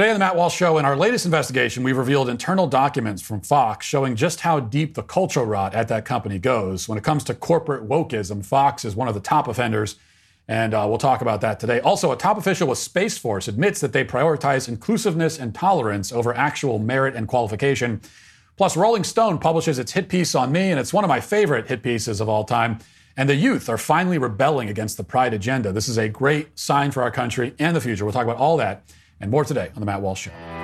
Today on the Matt Walsh Show, in our latest investigation, we've revealed internal documents from Fox showing just how deep the cultural rot at that company goes. When it comes to corporate wokeism, Fox is one of the top offenders, and uh, we'll talk about that today. Also, a top official with Space Force admits that they prioritize inclusiveness and tolerance over actual merit and qualification. Plus, Rolling Stone publishes its hit piece on me, and it's one of my favorite hit pieces of all time. And the youth are finally rebelling against the pride agenda. This is a great sign for our country and the future. We'll talk about all that and more today on The Matt Walsh Show.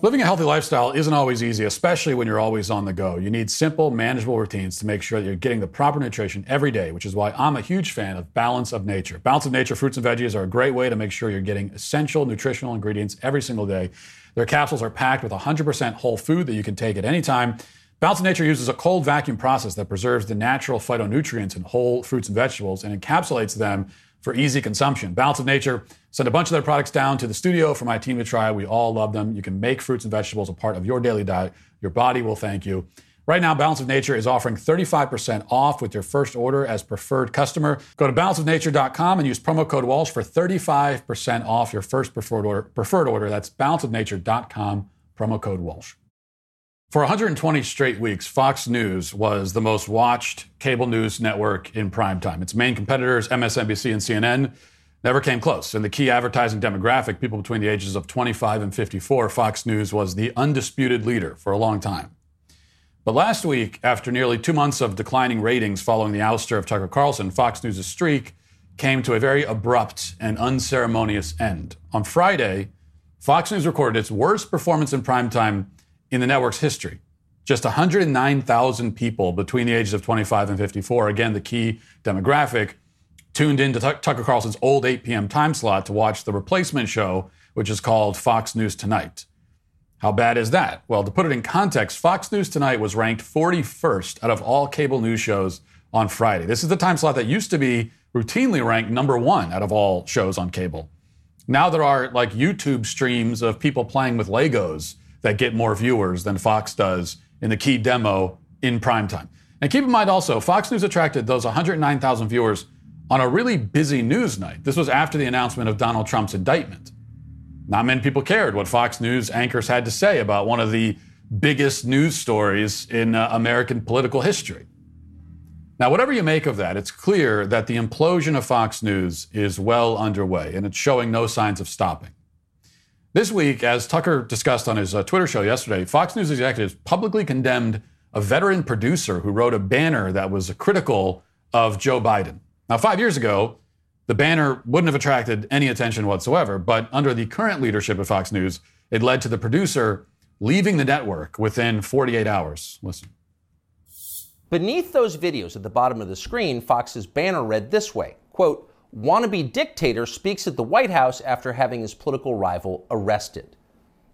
Living a healthy lifestyle isn't always easy, especially when you're always on the go. You need simple, manageable routines to make sure that you're getting the proper nutrition every day, which is why I'm a huge fan of Balance of Nature. Balance of Nature fruits and veggies are a great way to make sure you're getting essential nutritional ingredients every single day. Their capsules are packed with 100% whole food that you can take at any time. Balance of Nature uses a cold vacuum process that preserves the natural phytonutrients in whole fruits and vegetables and encapsulates them for easy consumption. Balance of Nature sent a bunch of their products down to the studio for my team to try. We all love them. You can make fruits and vegetables a part of your daily diet. Your body will thank you. Right now, Balance of Nature is offering 35% off with your first order as preferred customer. Go to balanceofnature.com and use promo code Walsh for 35% off your first preferred order. Preferred order. That's balanceofnature.com, promo code Walsh. For 120 straight weeks, Fox News was the most watched cable news network in prime time. Its main competitors, MSNBC and CNN, never came close. In the key advertising demographic, people between the ages of 25 and 54, Fox News was the undisputed leader for a long time. But last week, after nearly two months of declining ratings following the ouster of Tucker Carlson, Fox News' streak came to a very abrupt and unceremonious end. On Friday, Fox News recorded its worst performance in primetime in the network's history. Just 109,000 people between the ages of 25 and 54, again, the key demographic, tuned into T- Tucker Carlson's old 8 p.m. time slot to watch the replacement show, which is called Fox News Tonight. How bad is that? Well, to put it in context, Fox News Tonight was ranked 41st out of all cable news shows on Friday. This is the time slot that used to be routinely ranked number one out of all shows on cable. Now there are like YouTube streams of people playing with Legos that get more viewers than Fox does in the key demo in primetime. And keep in mind also, Fox News attracted those 109,000 viewers on a really busy news night. This was after the announcement of Donald Trump's indictment. Not many people cared what Fox News anchors had to say about one of the biggest news stories in uh, American political history. Now, whatever you make of that, it's clear that the implosion of Fox News is well underway, and it's showing no signs of stopping. This week, as Tucker discussed on his uh, Twitter show yesterday, Fox News executives publicly condemned a veteran producer who wrote a banner that was critical of Joe Biden. Now, five years ago, the banner wouldn't have attracted any attention whatsoever, but under the current leadership of Fox News, it led to the producer leaving the network within 48 hours. Listen. Beneath those videos at the bottom of the screen, Fox's banner read this way quote, wannabe dictator speaks at the White House after having his political rival arrested.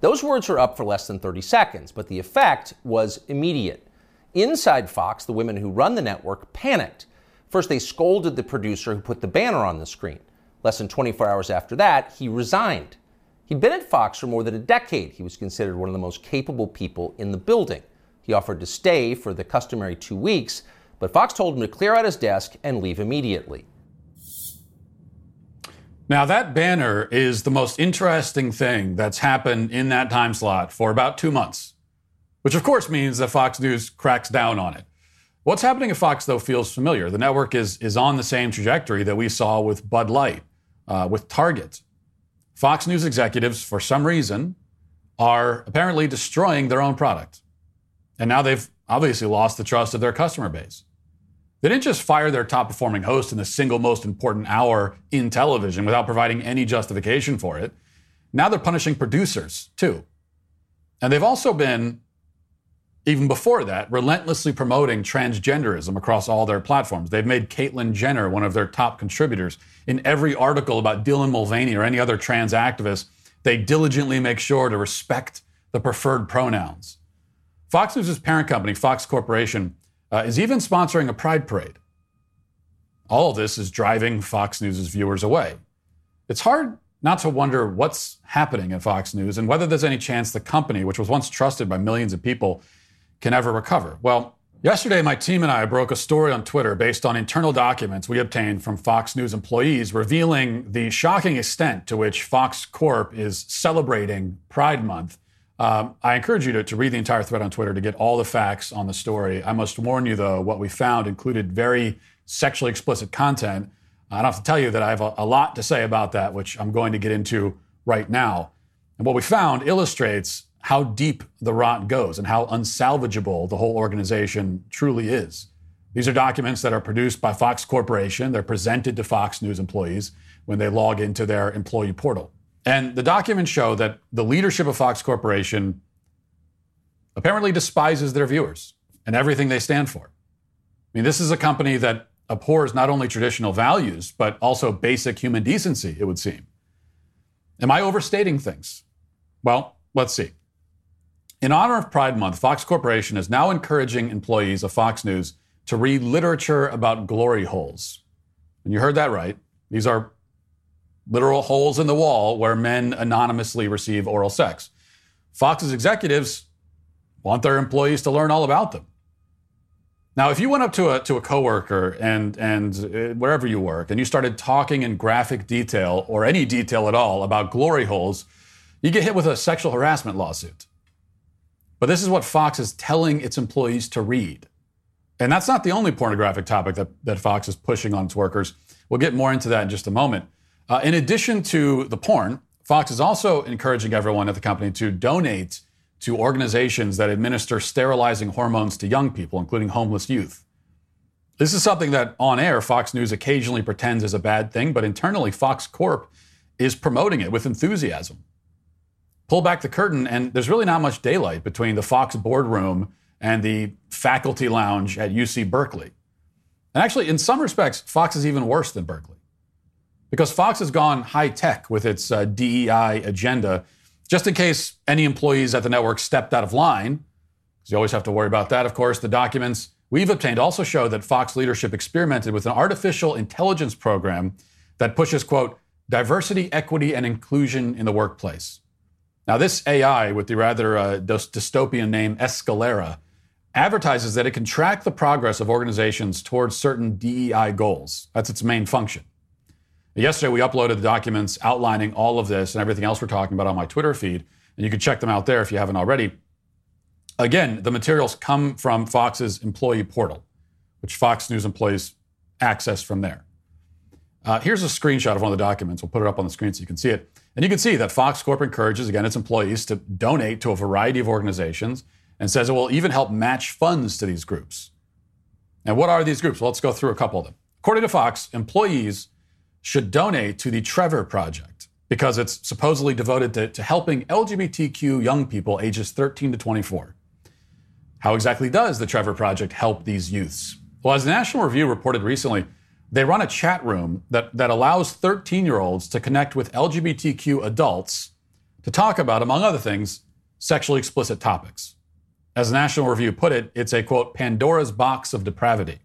Those words are up for less than 30 seconds, but the effect was immediate. Inside Fox, the women who run the network panicked. First, they scolded the producer who put the banner on the screen. Less than 24 hours after that, he resigned. He'd been at Fox for more than a decade. He was considered one of the most capable people in the building. He offered to stay for the customary two weeks, but Fox told him to clear out his desk and leave immediately. Now, that banner is the most interesting thing that's happened in that time slot for about two months, which of course means that Fox News cracks down on it. What's happening at Fox, though, feels familiar. The network is, is on the same trajectory that we saw with Bud Light, uh, with Target. Fox News executives, for some reason, are apparently destroying their own product. And now they've obviously lost the trust of their customer base. They didn't just fire their top performing host in the single most important hour in television without providing any justification for it. Now they're punishing producers, too. And they've also been, even before that, relentlessly promoting transgenderism across all their platforms. They've made Caitlyn Jenner one of their top contributors. In every article about Dylan Mulvaney or any other trans activist, they diligently make sure to respect the preferred pronouns. Fox News' parent company, Fox Corporation, uh, is even sponsoring a pride parade. All of this is driving Fox News' viewers away. It's hard not to wonder what's happening at Fox News and whether there's any chance the company, which was once trusted by millions of people, can ever recover. Well, Yesterday, my team and I broke a story on Twitter based on internal documents we obtained from Fox News employees revealing the shocking extent to which Fox Corp is celebrating Pride Month. Um, I encourage you to, to read the entire thread on Twitter to get all the facts on the story. I must warn you, though, what we found included very sexually explicit content. I don't have to tell you that I have a, a lot to say about that, which I'm going to get into right now. And what we found illustrates how deep the rot goes and how unsalvageable the whole organization truly is. These are documents that are produced by Fox Corporation. They're presented to Fox News employees when they log into their employee portal. And the documents show that the leadership of Fox Corporation apparently despises their viewers and everything they stand for. I mean, this is a company that abhors not only traditional values, but also basic human decency, it would seem. Am I overstating things? Well, let's see. In honor of Pride Month, Fox Corporation is now encouraging employees of Fox News to read literature about glory holes. And you heard that right. These are literal holes in the wall where men anonymously receive oral sex. Fox's executives want their employees to learn all about them. Now, if you went up to a, to a coworker and, and uh, wherever you work and you started talking in graphic detail or any detail at all about glory holes, you get hit with a sexual harassment lawsuit. But this is what Fox is telling its employees to read. And that's not the only pornographic topic that, that Fox is pushing on its workers. We'll get more into that in just a moment. Uh, in addition to the porn, Fox is also encouraging everyone at the company to donate to organizations that administer sterilizing hormones to young people, including homeless youth. This is something that on air, Fox News occasionally pretends is a bad thing, but internally, Fox Corp is promoting it with enthusiasm pull back the curtain, and there's really not much daylight between the Fox boardroom and the faculty lounge at UC Berkeley. And actually, in some respects, Fox is even worse than Berkeley. Because Fox has gone high tech with its uh, DEI agenda, just in case any employees at the network stepped out of line, because you always have to worry about that, of course. The documents we've obtained also show that Fox leadership experimented with an artificial intelligence program that pushes, quote, diversity, equity, and inclusion in the workplace. Now, this AI with the rather uh, dystopian name Escalera advertises that it can track the progress of organizations towards certain DEI goals. That's its main function. Yesterday, we uploaded the documents outlining all of this and everything else we're talking about on my Twitter feed, and you can check them out there if you haven't already. Again, the materials come from Fox's employee portal, which Fox News employees access from there. Uh, here's a screenshot of one of the documents. We'll put it up on the screen so you can see it. And you can see that Fox Corp encourages, again, its employees to donate to a variety of organizations and says it will even help match funds to these groups. And what are these groups? Well, let's go through a couple of them. According to Fox, employees should donate to the Trevor Project because it's supposedly devoted to, to helping LGBTQ young people ages 13 to 24. How exactly does the Trevor Project help these youths? Well, as the National Review reported recently, they run a chat room that, that allows 13 year olds to connect with LGBTQ adults to talk about, among other things, sexually explicit topics. As the National Review put it, it's a quote, Pandora's box of depravity.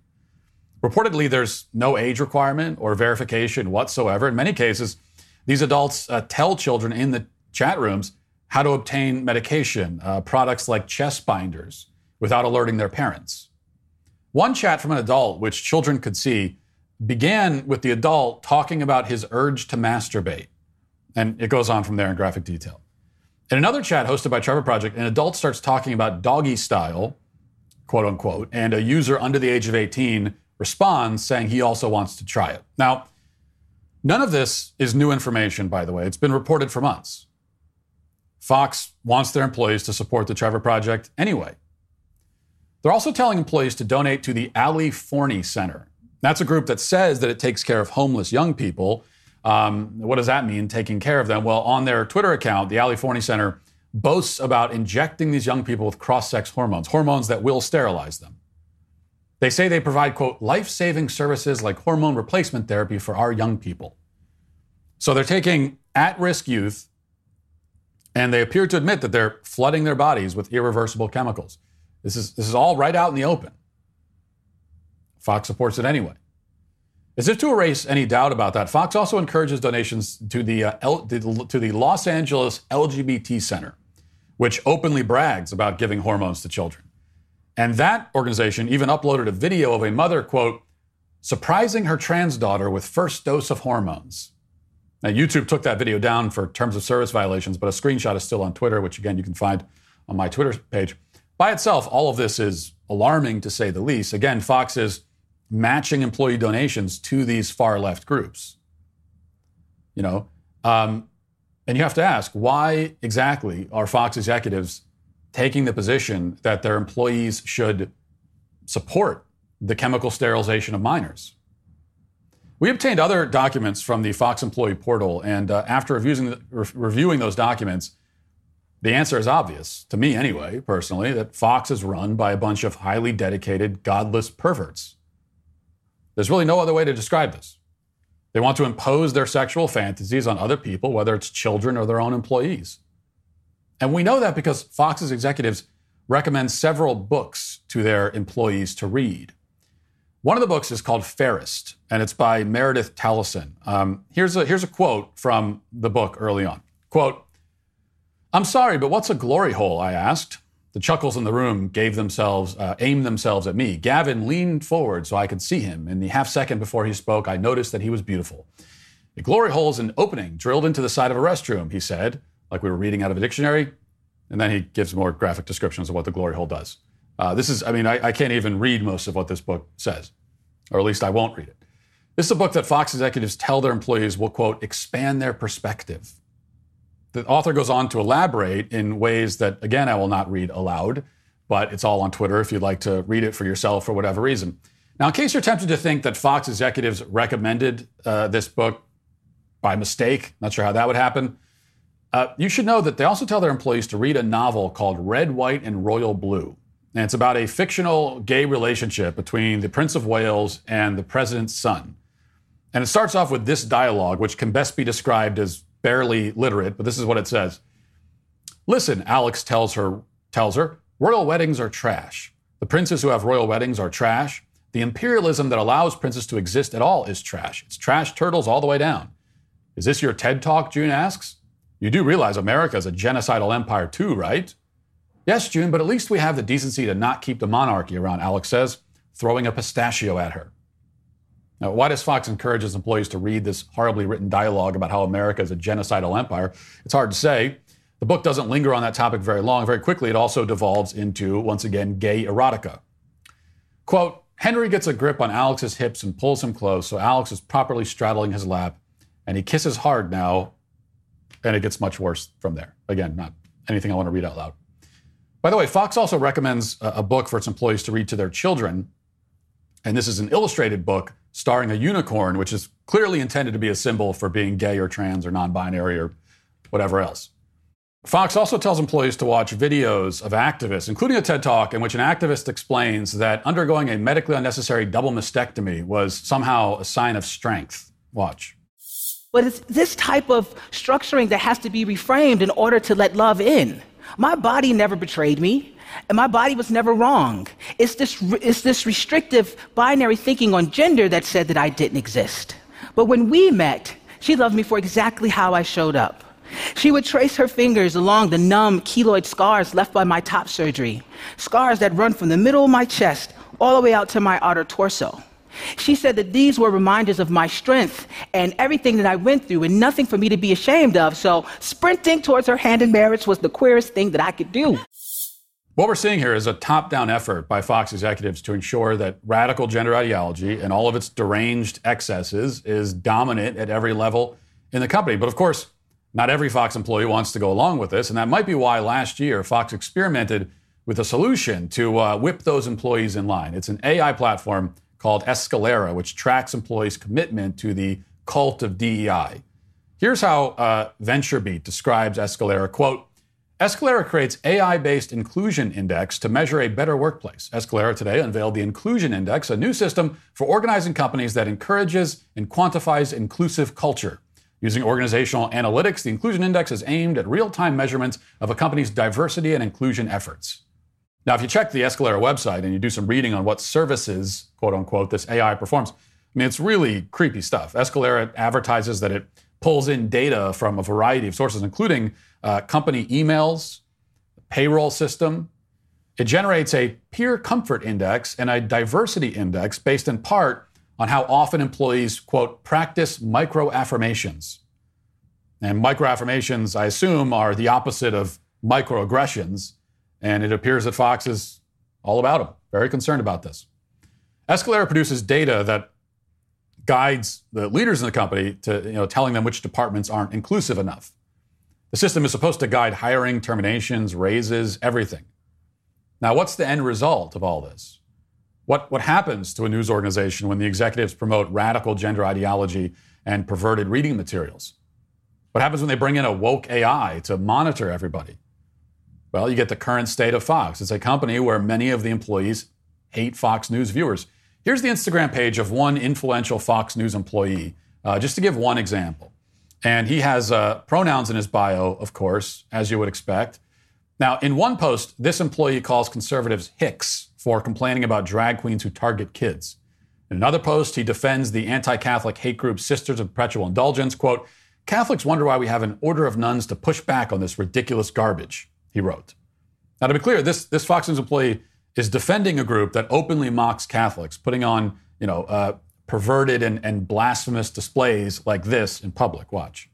Reportedly, there's no age requirement or verification whatsoever. In many cases, these adults uh, tell children in the chat rooms how to obtain medication, uh, products like chest binders, without alerting their parents. One chat from an adult, which children could see, began with the adult talking about his urge to masturbate. And it goes on from there in graphic detail. In another chat hosted by Trevor Project, an adult starts talking about doggy style, quote unquote, and a user under the age of 18 responds saying he also wants to try it. Now, none of this is new information, by the way. It's been reported for months. Fox wants their employees to support the Trevor Project anyway. They're also telling employees to donate to the Ali Forney Center, that's a group that says that it takes care of homeless young people. Um, what does that mean, taking care of them? Well, on their Twitter account, the Ali Forney Center boasts about injecting these young people with cross sex hormones, hormones that will sterilize them. They say they provide, quote, life saving services like hormone replacement therapy for our young people. So they're taking at risk youth and they appear to admit that they're flooding their bodies with irreversible chemicals. This is, this is all right out in the open. Fox supports it anyway. As if to erase any doubt about that, Fox also encourages donations to the, uh, L- to the Los Angeles LGBT Center, which openly brags about giving hormones to children. And that organization even uploaded a video of a mother, quote, surprising her trans daughter with first dose of hormones. Now, YouTube took that video down for terms of service violations, but a screenshot is still on Twitter, which again you can find on my Twitter page. By itself, all of this is alarming to say the least. Again, Fox is matching employee donations to these far left groups. You know, um, and you have to ask why exactly are Fox executives taking the position that their employees should support the chemical sterilization of minors? We obtained other documents from the Fox employee portal, and uh, after reviewing, re- reviewing those documents, the answer is obvious, to me anyway, personally, that Fox is run by a bunch of highly dedicated, godless perverts. There's really no other way to describe this. They want to impose their sexual fantasies on other people, whether it's children or their own employees. And we know that because Fox's executives recommend several books to their employees to read. One of the books is called Fairest, and it's by Meredith Talusan. Um, here's, a, here's a quote from the book early on. Quote, I'm sorry, but what's a glory hole? I asked. The chuckles in the room gave themselves, uh, aimed themselves at me. Gavin leaned forward so I could see him. In the half second before he spoke, I noticed that he was beautiful. A glory hole is an opening drilled into the side of a restroom, he said, like we were reading out of a dictionary. And then he gives more graphic descriptions of what the glory hole does. Uh, this is, I mean, I, I can't even read most of what this book says, or at least I won't read it. This is a book that Fox executives tell their employees will, quote, expand their perspective. The author goes on to elaborate in ways that, again, I will not read aloud, but it's all on Twitter if you'd like to read it for yourself for whatever reason. Now, in case you're tempted to think that Fox executives recommended uh, this book by mistake, not sure how that would happen, uh, you should know that they also tell their employees to read a novel called Red, White, and Royal Blue. And it's about a fictional gay relationship between the Prince of Wales and the president's son. And it starts off with this dialogue, which can best be described as barely literate, but this is what it says. Listen, Alex tells her, tells her, royal weddings are trash. The princes who have royal weddings are trash. The imperialism that allows princes to exist at all is trash. It's trash turtles all the way down. Is this your TED talk? June asks. You do realize America is a genocidal empire too, right? Yes, June, but at least we have the decency to not keep the monarchy around, Alex says, throwing a pistachio at her. Now, why does Fox encourage its employees to read this horribly written dialogue about how America is a genocidal empire? It's hard to say. The book doesn't linger on that topic very long. Very quickly, it also devolves into, once again, gay erotica. Quote Henry gets a grip on Alex's hips and pulls him close, so Alex is properly straddling his lap, and he kisses hard now, and it gets much worse from there. Again, not anything I want to read out loud. By the way, Fox also recommends a book for its employees to read to their children. And this is an illustrated book starring a unicorn, which is clearly intended to be a symbol for being gay or trans or non binary or whatever else. Fox also tells employees to watch videos of activists, including a TED Talk in which an activist explains that undergoing a medically unnecessary double mastectomy was somehow a sign of strength. Watch. But it's this type of structuring that has to be reframed in order to let love in. My body never betrayed me, and my body was never wrong. It's this, it's this restrictive binary thinking on gender that said that I didn't exist. But when we met, she loved me for exactly how I showed up. She would trace her fingers along the numb keloid scars left by my top surgery, scars that run from the middle of my chest all the way out to my outer torso. She said that these were reminders of my strength and everything that I went through, and nothing for me to be ashamed of. So, sprinting towards her hand in marriage was the queerest thing that I could do. What we're seeing here is a top down effort by Fox executives to ensure that radical gender ideology and all of its deranged excesses is dominant at every level in the company. But of course, not every Fox employee wants to go along with this, and that might be why last year Fox experimented with a solution to uh, whip those employees in line. It's an AI platform called Escalera, which tracks employees' commitment to the cult of DEI. Here's how uh, VentureBeat describes Escalera, quote, Escalera creates AI-based inclusion index to measure a better workplace. Escalera today unveiled the Inclusion Index, a new system for organizing companies that encourages and quantifies inclusive culture. Using organizational analytics, the Inclusion Index is aimed at real-time measurements of a company's diversity and inclusion efforts. Now, if you check the Escalera website and you do some reading on what services, quote unquote, this AI performs, I mean, it's really creepy stuff. Escalera advertises that it pulls in data from a variety of sources, including uh, company emails, payroll system, It generates a peer comfort index and a diversity index based in part on how often employees, quote, practice micro affirmations. And micro affirmations, I assume, are the opposite of microaggressions. And it appears that Fox is all about them, very concerned about this. Escalera produces data that guides the leaders in the company to you know, telling them which departments aren't inclusive enough. The system is supposed to guide hiring, terminations, raises, everything. Now, what's the end result of all this? What, what happens to a news organization when the executives promote radical gender ideology and perverted reading materials? What happens when they bring in a woke AI to monitor everybody? Well, you get the current state of Fox. It's a company where many of the employees hate Fox News viewers. Here's the Instagram page of one influential Fox News employee, uh, just to give one example. And he has uh, pronouns in his bio, of course, as you would expect. Now, in one post, this employee calls conservatives hicks for complaining about drag queens who target kids. In another post, he defends the anti Catholic hate group Sisters of Perpetual Indulgence. Quote, Catholics wonder why we have an order of nuns to push back on this ridiculous garbage, he wrote. Now, to be clear, this, this Fox News employee is defending a group that openly mocks Catholics, putting on, you know, uh, perverted and, and blasphemous displays like this in public. Watch.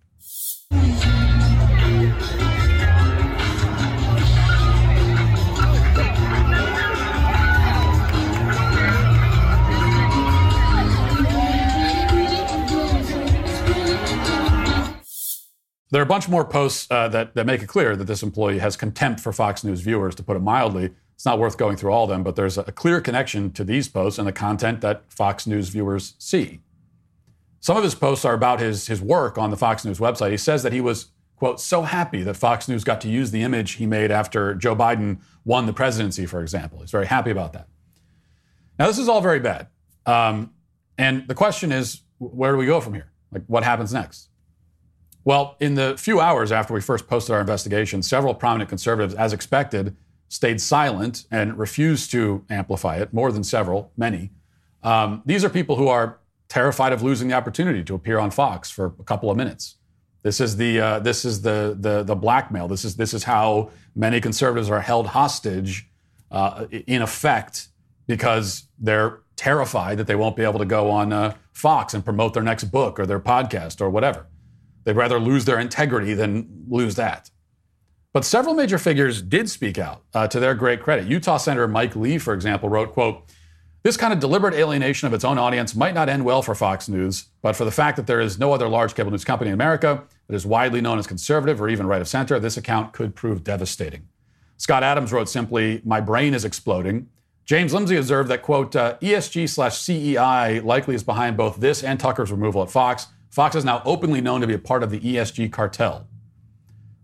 There are a bunch more posts uh, that, that make it clear that this employee has contempt for Fox News viewers, to put it mildly. It's not worth going through all of them, but there's a clear connection to these posts and the content that Fox News viewers see. Some of his posts are about his, his work on the Fox News website. He says that he was, quote, so happy that Fox News got to use the image he made after Joe Biden won the presidency, for example. He's very happy about that. Now, this is all very bad. Um, and the question is, where do we go from here? Like, what happens next? Well, in the few hours after we first posted our investigation, several prominent conservatives, as expected, stayed silent and refused to amplify it, more than several, many. Um, these are people who are terrified of losing the opportunity to appear on Fox for a couple of minutes. This is the uh, this is the, the the blackmail. This is this is how many conservatives are held hostage, uh, in effect, because they're terrified that they won't be able to go on uh, Fox and promote their next book or their podcast or whatever. They'd rather lose their integrity than lose that. But several major figures did speak out uh, to their great credit. Utah Senator Mike Lee, for example, wrote, quote, this kind of deliberate alienation of its own audience might not end well for Fox News, but for the fact that there is no other large cable news company in America that is widely known as conservative or even right of center, this account could prove devastating. Scott Adams wrote simply, My brain is exploding. James Lindsay observed that, quote, uh, ESG slash DEI likely is behind both this and Tucker's removal at Fox. Fox is now openly known to be a part of the ESG cartel.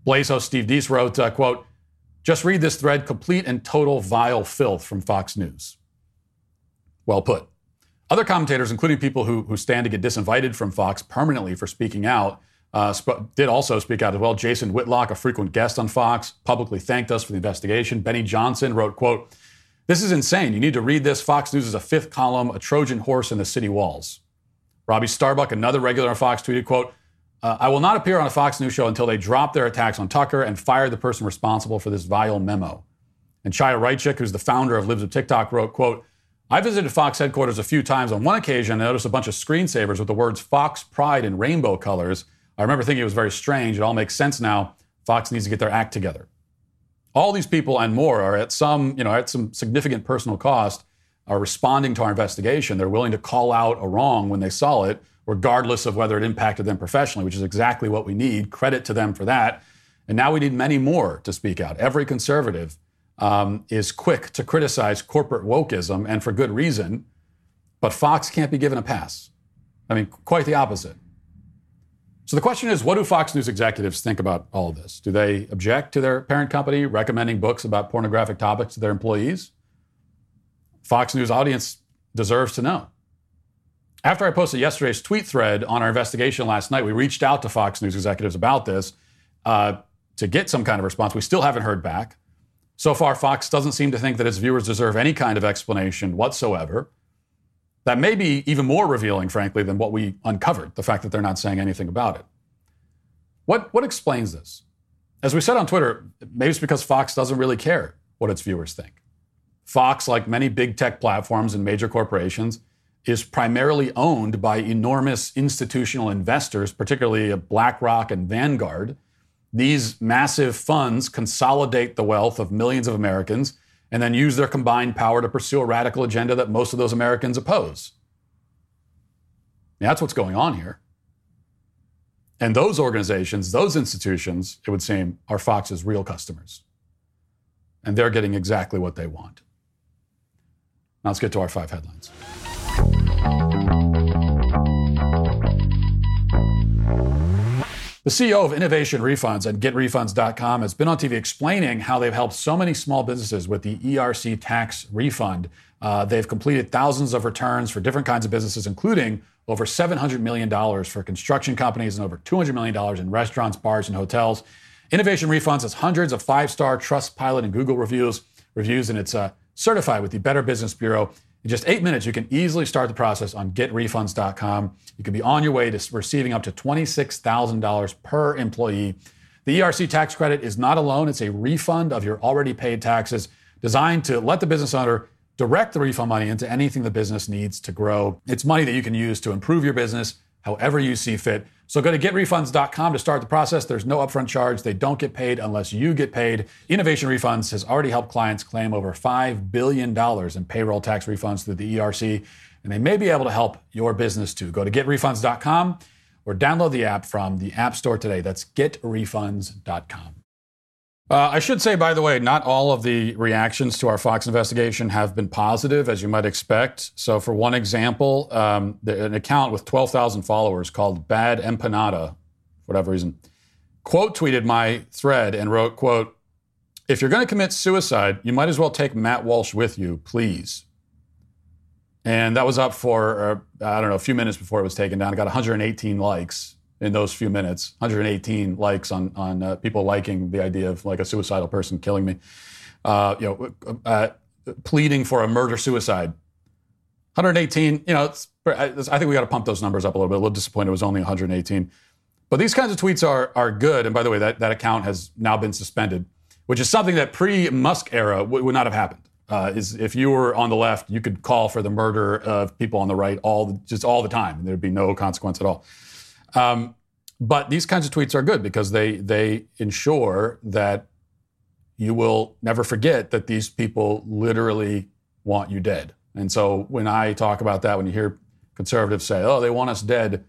Blaze host Steve Deace wrote, uh, quote, just read this thread, complete and total vile filth from Fox News. Well put. Other commentators, including people who, who stand to get disinvited from Fox permanently for speaking out, uh, sp- did also speak out as well. Jason Whitlock, a frequent guest on Fox, publicly thanked us for the investigation. Benny Johnson wrote, quote, this is insane. You need to read this. Fox News is a fifth column, a Trojan horse in the city walls. Robbie Starbuck, another regular on Fox, tweeted, quote, uh, I will not appear on a Fox News show until they drop their attacks on Tucker and fire the person responsible for this vile memo. And Chaya Raichik, who's the founder of Libs of TikTok, wrote, quote, I visited Fox headquarters a few times. On one occasion, I noticed a bunch of screensavers with the words Fox Pride in rainbow colors. I remember thinking it was very strange. It all makes sense now. Fox needs to get their act together. All these people and more are at some, you know, at some significant personal cost are responding to our investigation. They're willing to call out a wrong when they saw it, regardless of whether it impacted them professionally, which is exactly what we need. Credit to them for that. And now we need many more to speak out. Every conservative um, is quick to criticize corporate wokeism, and for good reason. But Fox can't be given a pass. I mean, quite the opposite. So the question is what do Fox News executives think about all of this? Do they object to their parent company recommending books about pornographic topics to their employees? Fox News audience deserves to know. After I posted yesterday's tweet thread on our investigation last night, we reached out to Fox News executives about this uh, to get some kind of response. We still haven't heard back. So far, Fox doesn't seem to think that its viewers deserve any kind of explanation whatsoever. That may be even more revealing, frankly, than what we uncovered the fact that they're not saying anything about it. What, what explains this? As we said on Twitter, maybe it's because Fox doesn't really care what its viewers think. Fox, like many big tech platforms and major corporations, is primarily owned by enormous institutional investors, particularly BlackRock and Vanguard. These massive funds consolidate the wealth of millions of Americans and then use their combined power to pursue a radical agenda that most of those Americans oppose. That's what's going on here. And those organizations, those institutions, it would seem, are Fox's real customers. And they're getting exactly what they want. Now let's get to our five headlines. The CEO of Innovation Refunds at GetRefunds.com has been on TV explaining how they've helped so many small businesses with the ERC tax refund. Uh, they've completed thousands of returns for different kinds of businesses, including over $700 million for construction companies and over $200 million in restaurants, bars, and hotels. Innovation Refunds has hundreds of five-star Trust Pilot and Google reviews, reviews, and it's uh, certified with the Better Business Bureau. In just eight minutes, you can easily start the process on getrefunds.com. You can be on your way to receiving up to $26,000 per employee. The ERC tax credit is not a loan, it's a refund of your already paid taxes designed to let the business owner direct the refund money into anything the business needs to grow. It's money that you can use to improve your business however you see fit. So go to getrefunds.com to start the process. There's no upfront charge. They don't get paid unless you get paid. Innovation Refunds has already helped clients claim over $5 billion in payroll tax refunds through the ERC, and they may be able to help your business too. Go to getrefunds.com or download the app from the App Store today. That's getrefunds.com. Uh, I should say, by the way, not all of the reactions to our Fox investigation have been positive, as you might expect. So, for one example, um, the, an account with 12,000 followers called Bad Empanada, for whatever reason, quote tweeted my thread and wrote, "quote If you're going to commit suicide, you might as well take Matt Walsh with you, please." And that was up for uh, I don't know a few minutes before it was taken down. It got 118 likes in those few minutes. 118 likes on on uh, people liking the idea of like a suicidal person killing me. Uh, you know uh, pleading for a murder suicide. 118 you know I think we got to pump those numbers up a little bit. A little disappointed it was only 118 but these kinds of tweets are are good. And by the way that, that account has now been suspended which is something that pre-musk era w- would not have happened. Uh, is if you were on the left you could call for the murder of people on the right all the, just all the time. And there'd be no consequence at all um, but these kinds of tweets are good because they they ensure that you will never forget that these people literally want you dead. And so when I talk about that, when you hear conservatives say, "Oh, they want us dead,"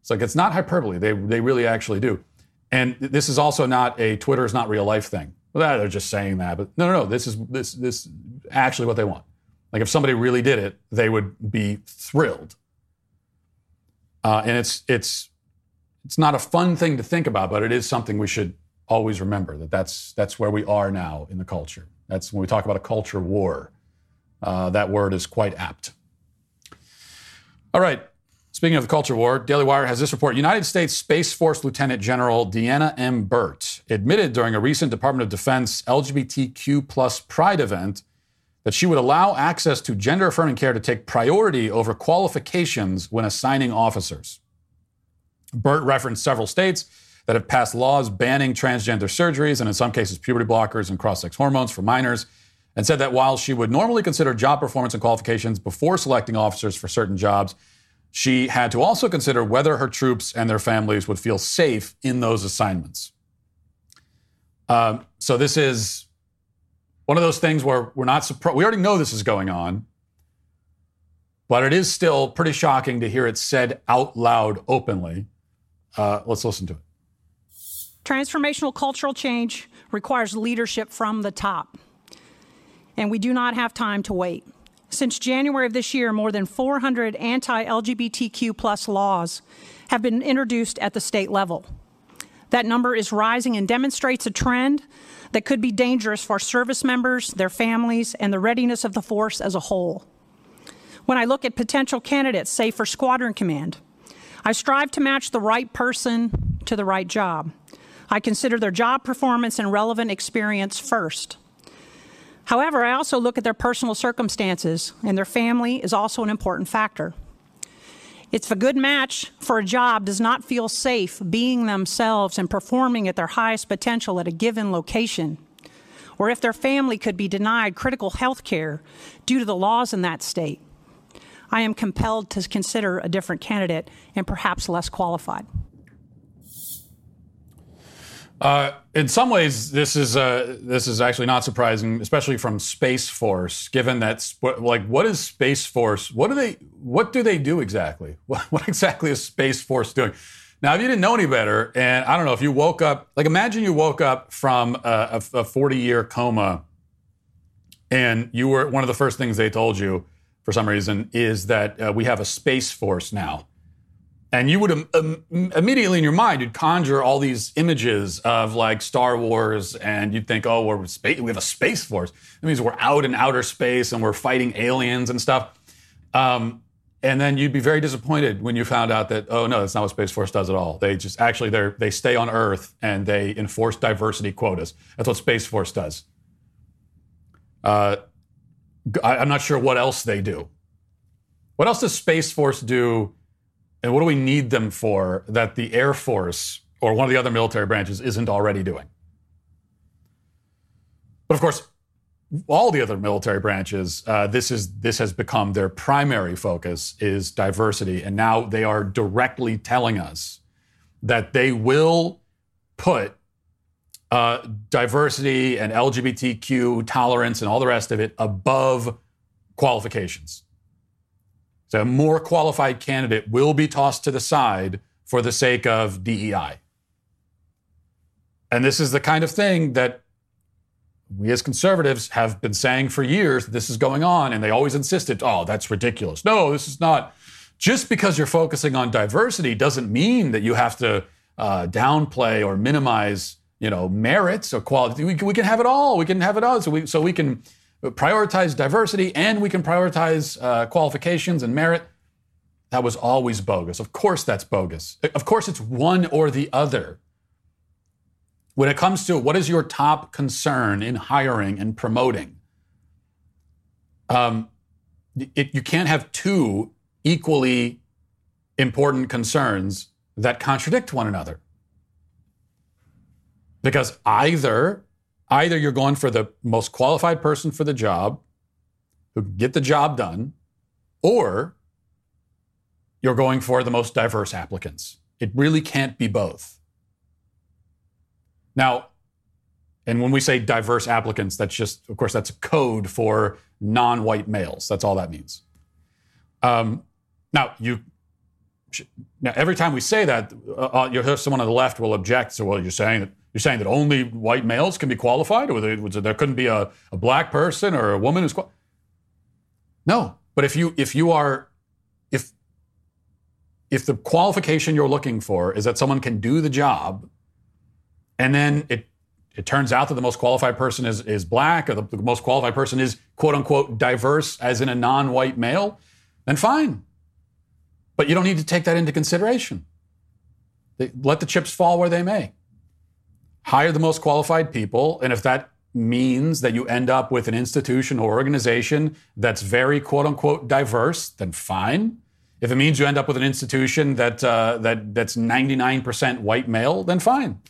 it's like it's not hyperbole. They they really actually do. And this is also not a Twitter is not real life thing. Well, they're just saying that, but no, no, no. This is this this actually what they want. Like if somebody really did it, they would be thrilled. Uh, and it's it's it's not a fun thing to think about, but it is something we should always remember that that's that's where we are now in the culture. That's when we talk about a culture war. Uh, that word is quite apt. All right. Speaking of the culture war, Daily Wire has this report. United States Space Force Lieutenant General Deanna M. Burt admitted during a recent Department of Defense LGBTQ plus Pride event that she would allow access to gender affirming care to take priority over qualifications when assigning officers. Burt referenced several states that have passed laws banning transgender surgeries and, in some cases, puberty blockers and cross sex hormones for minors, and said that while she would normally consider job performance and qualifications before selecting officers for certain jobs, she had to also consider whether her troops and their families would feel safe in those assignments. Um, so, this is one of those things where we're not surprised. We already know this is going on, but it is still pretty shocking to hear it said out loud openly. Uh, let's listen to it. Transformational cultural change requires leadership from the top. And we do not have time to wait. Since January of this year, more than 400 anti LGBTQ plus laws have been introduced at the state level. That number is rising and demonstrates a trend that could be dangerous for service members, their families, and the readiness of the force as a whole. When I look at potential candidates, say for squadron command, I strive to match the right person to the right job. I consider their job performance and relevant experience first. However, I also look at their personal circumstances, and their family is also an important factor. It's a good match for a job does not feel safe being themselves and performing at their highest potential at a given location, or if their family could be denied critical health care due to the laws in that state, I am compelled to consider a different candidate and perhaps less qualified. Uh, in some ways, this is uh, this is actually not surprising, especially from Space Force, given that like what is Space Force? What do they what do they do exactly? What, what exactly is Space Force doing? Now, if you didn't know any better, and I don't know if you woke up, like imagine you woke up from a, a 40 year coma, and you were one of the first things they told you for some reason is that uh, we have a Space Force now. And you would immediately in your mind, you'd conjure all these images of like Star Wars, and you'd think, oh, we're we have a space force. That means we're out in outer space and we're fighting aliens and stuff. Um, and then you'd be very disappointed when you found out that, oh no, that's not what Space Force does at all. They just actually they they stay on Earth and they enforce diversity quotas. That's what Space Force does. Uh, I, I'm not sure what else they do. What else does Space Force do and what do we need them for that the Air Force or one of the other military branches isn't already doing? But of course, all the other military branches, uh, this is this has become their primary focus is diversity, and now they are directly telling us that they will put uh, diversity and LGBTQ tolerance and all the rest of it above qualifications. So a more qualified candidate will be tossed to the side for the sake of DEI. And this is the kind of thing that we as conservatives have been saying for years this is going on, and they always insisted, oh, that's ridiculous. No, this is not. Just because you're focusing on diversity doesn't mean that you have to uh, downplay or minimize, you know, merits or quality. We we can have it all. We can have it all. So we so we can prioritize diversity and we can prioritize uh, qualifications and merit. That was always bogus. Of course, that's bogus. Of course, it's one or the other. When it comes to what is your top concern in hiring and promoting, um, it, you can't have two equally important concerns that contradict one another. Because either either you're going for the most qualified person for the job who can get the job done, or you're going for the most diverse applicants. It really can't be both. Now, and when we say diverse applicants, that's just, of course, that's a code for non white males. That's all that means. Um, now, you now, every time we say that, uh, uh you'll hear someone on the left will object. So, well, you're saying that you're saying that only white males can be qualified, or there, couldn't be a, a, black person or a woman who's qualified? No, but if you if you are if if the qualification you're looking for is that someone can do the job, and then it it turns out that the most qualified person is is black, or the, the most qualified person is quote unquote diverse, as in a non-white male, then fine. But you don't need to take that into consideration. They, let the chips fall where they may hire the most qualified people. And if that means that you end up with an institution or organization that's very quote unquote diverse, then fine. If it means you end up with an institution that, uh, that, that's 99% white male, then fine.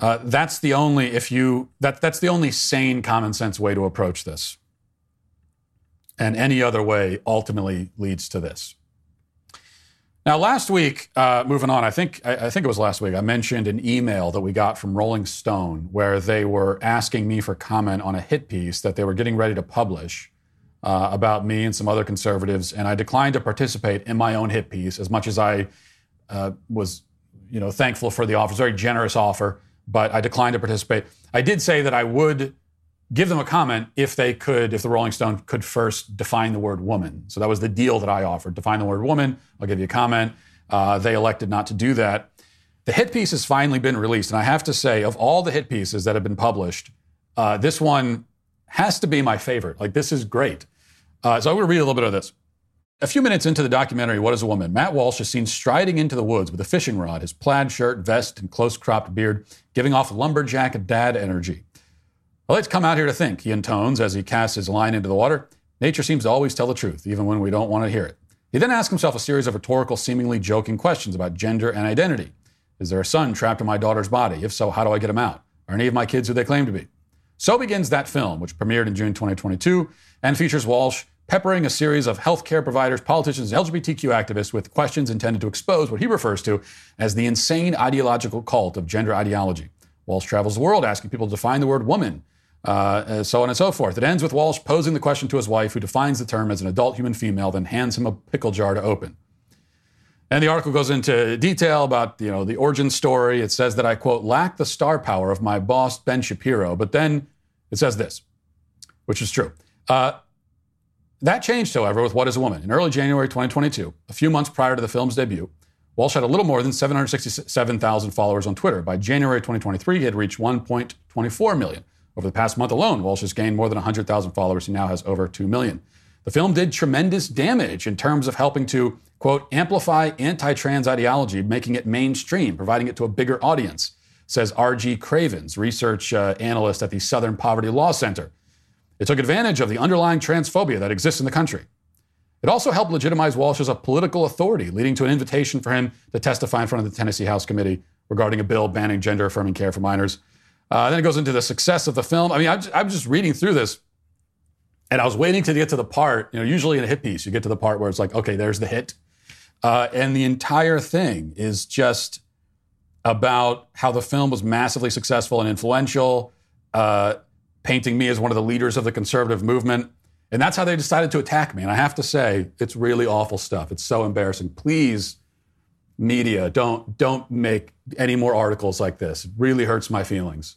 Uh, that's the only if you that that's the only sane common sense way to approach this and any other way ultimately leads to this now, last week, uh, moving on, I think I, I, think it was last week. I mentioned an email that we got from Rolling Stone where they were asking me for comment on a hit piece that they were getting ready to publish uh, about me and some other conservatives, and I declined to participate in my own hit piece as much as I uh, was, you know, thankful for the offer. Very generous offer, but I declined to participate. I did say that I would give them a comment if they could, if the Rolling Stone could first define the word woman. So that was the deal that I offered. Define the word woman, I'll give you a comment. Uh, they elected not to do that. The hit piece has finally been released. And I have to say, of all the hit pieces that have been published, uh, this one has to be my favorite. Like, this is great. Uh, so I'm going to read a little bit of this. A few minutes into the documentary, What is a Woman? Matt Walsh is seen striding into the woods with a fishing rod, his plaid shirt, vest, and close cropped beard, giving off lumberjack dad energy. Let's come out here to think, he intones as he casts his line into the water. Nature seems to always tell the truth, even when we don't want to hear it. He then asks himself a series of rhetorical, seemingly joking questions about gender and identity. Is there a son trapped in my daughter's body? If so, how do I get him out? Are any of my kids who they claim to be? So begins that film, which premiered in June 2022 and features Walsh peppering a series of healthcare providers, politicians, and LGBTQ activists with questions intended to expose what he refers to as the insane ideological cult of gender ideology. Walsh travels the world asking people to define the word woman, uh, so on and so forth. It ends with Walsh posing the question to his wife, who defines the term as an adult human female, then hands him a pickle jar to open. And the article goes into detail about you know the origin story. It says that I quote lack the star power of my boss Ben Shapiro, but then it says this, which is true. Uh, that changed, however, with What is a Woman? In early January 2022, a few months prior to the film's debut, Walsh had a little more than 767,000 followers on Twitter. By January 2023, he had reached 1.24 million. Over the past month alone, Walsh has gained more than 100,000 followers. He now has over 2 million. The film did tremendous damage in terms of helping to, quote, amplify anti trans ideology, making it mainstream, providing it to a bigger audience, says R.G. Cravens, research uh, analyst at the Southern Poverty Law Center. It took advantage of the underlying transphobia that exists in the country. It also helped legitimize Walsh as a political authority, leading to an invitation for him to testify in front of the Tennessee House Committee regarding a bill banning gender affirming care for minors. Uh, then it goes into the success of the film. I mean, I'm just, I'm just reading through this, and I was waiting to get to the part. You know, usually in a hit piece, you get to the part where it's like, okay, there's the hit, uh, and the entire thing is just about how the film was massively successful and influential. Uh, painting me as one of the leaders of the conservative movement. And that's how they decided to attack me. And I have to say, it's really awful stuff. It's so embarrassing. Please, media, don't don't make any more articles like this. It really hurts my feelings.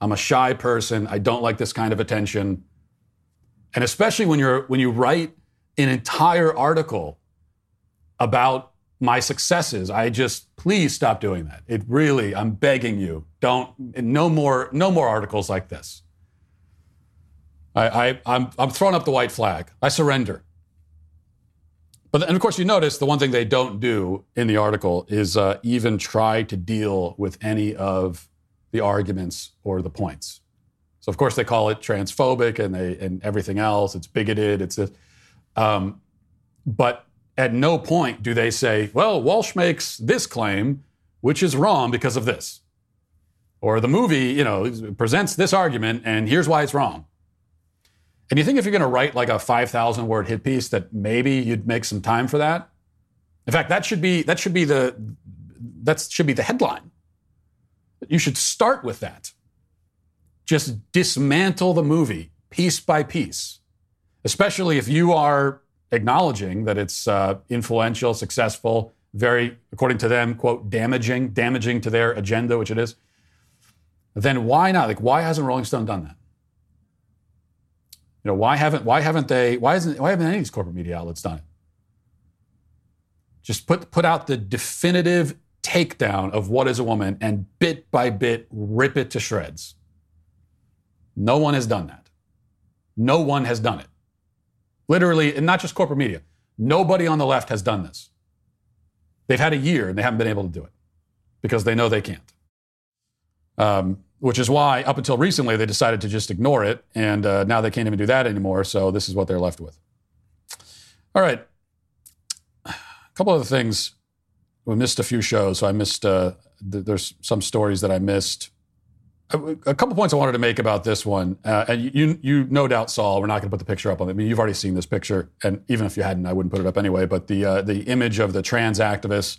I'm a shy person. I don't like this kind of attention. And especially when you're when you write an entire article about my successes, I just please stop doing that. It really, I'm begging you, don't no more no more articles like this. I, I, I'm, I'm throwing up the white flag. I surrender. But and of course, you notice the one thing they don't do in the article is uh, even try to deal with any of the arguments or the points. So of course they call it transphobic and they and everything else. It's bigoted. It's um, but at no point do they say, "Well, Walsh makes this claim, which is wrong because of this," or the movie, you know, presents this argument and here's why it's wrong. And you think if you're going to write like a 5,000 word hit piece that maybe you'd make some time for that? In fact, that should be that should be the that should be the headline. You should start with that. Just dismantle the movie piece by piece, especially if you are acknowledging that it's uh, influential, successful, very, according to them, quote, damaging, damaging to their agenda, which it is. Then why not? Like, why hasn't Rolling Stone done that? You know, why haven't why haven't they why hasn't why haven't any of these corporate media outlets done it? Just put put out the definitive takedown of what is a woman and bit by bit rip it to shreds. No one has done that. No one has done it. Literally, and not just corporate media. Nobody on the left has done this. They've had a year and they haven't been able to do it because they know they can't. Um, which is why up until recently they decided to just ignore it, and uh, now they can't even do that anymore. So this is what they're left with. All right, a couple other things. We missed a few shows, so I missed. Uh, th- there's some stories that I missed. A, couple points I wanted to make about this one, uh, and you, you no doubt saw. We're not going to put the picture up on it. I mean, you've already seen this picture, and even if you hadn't, I wouldn't put it up anyway. But the uh, the image of the trans activists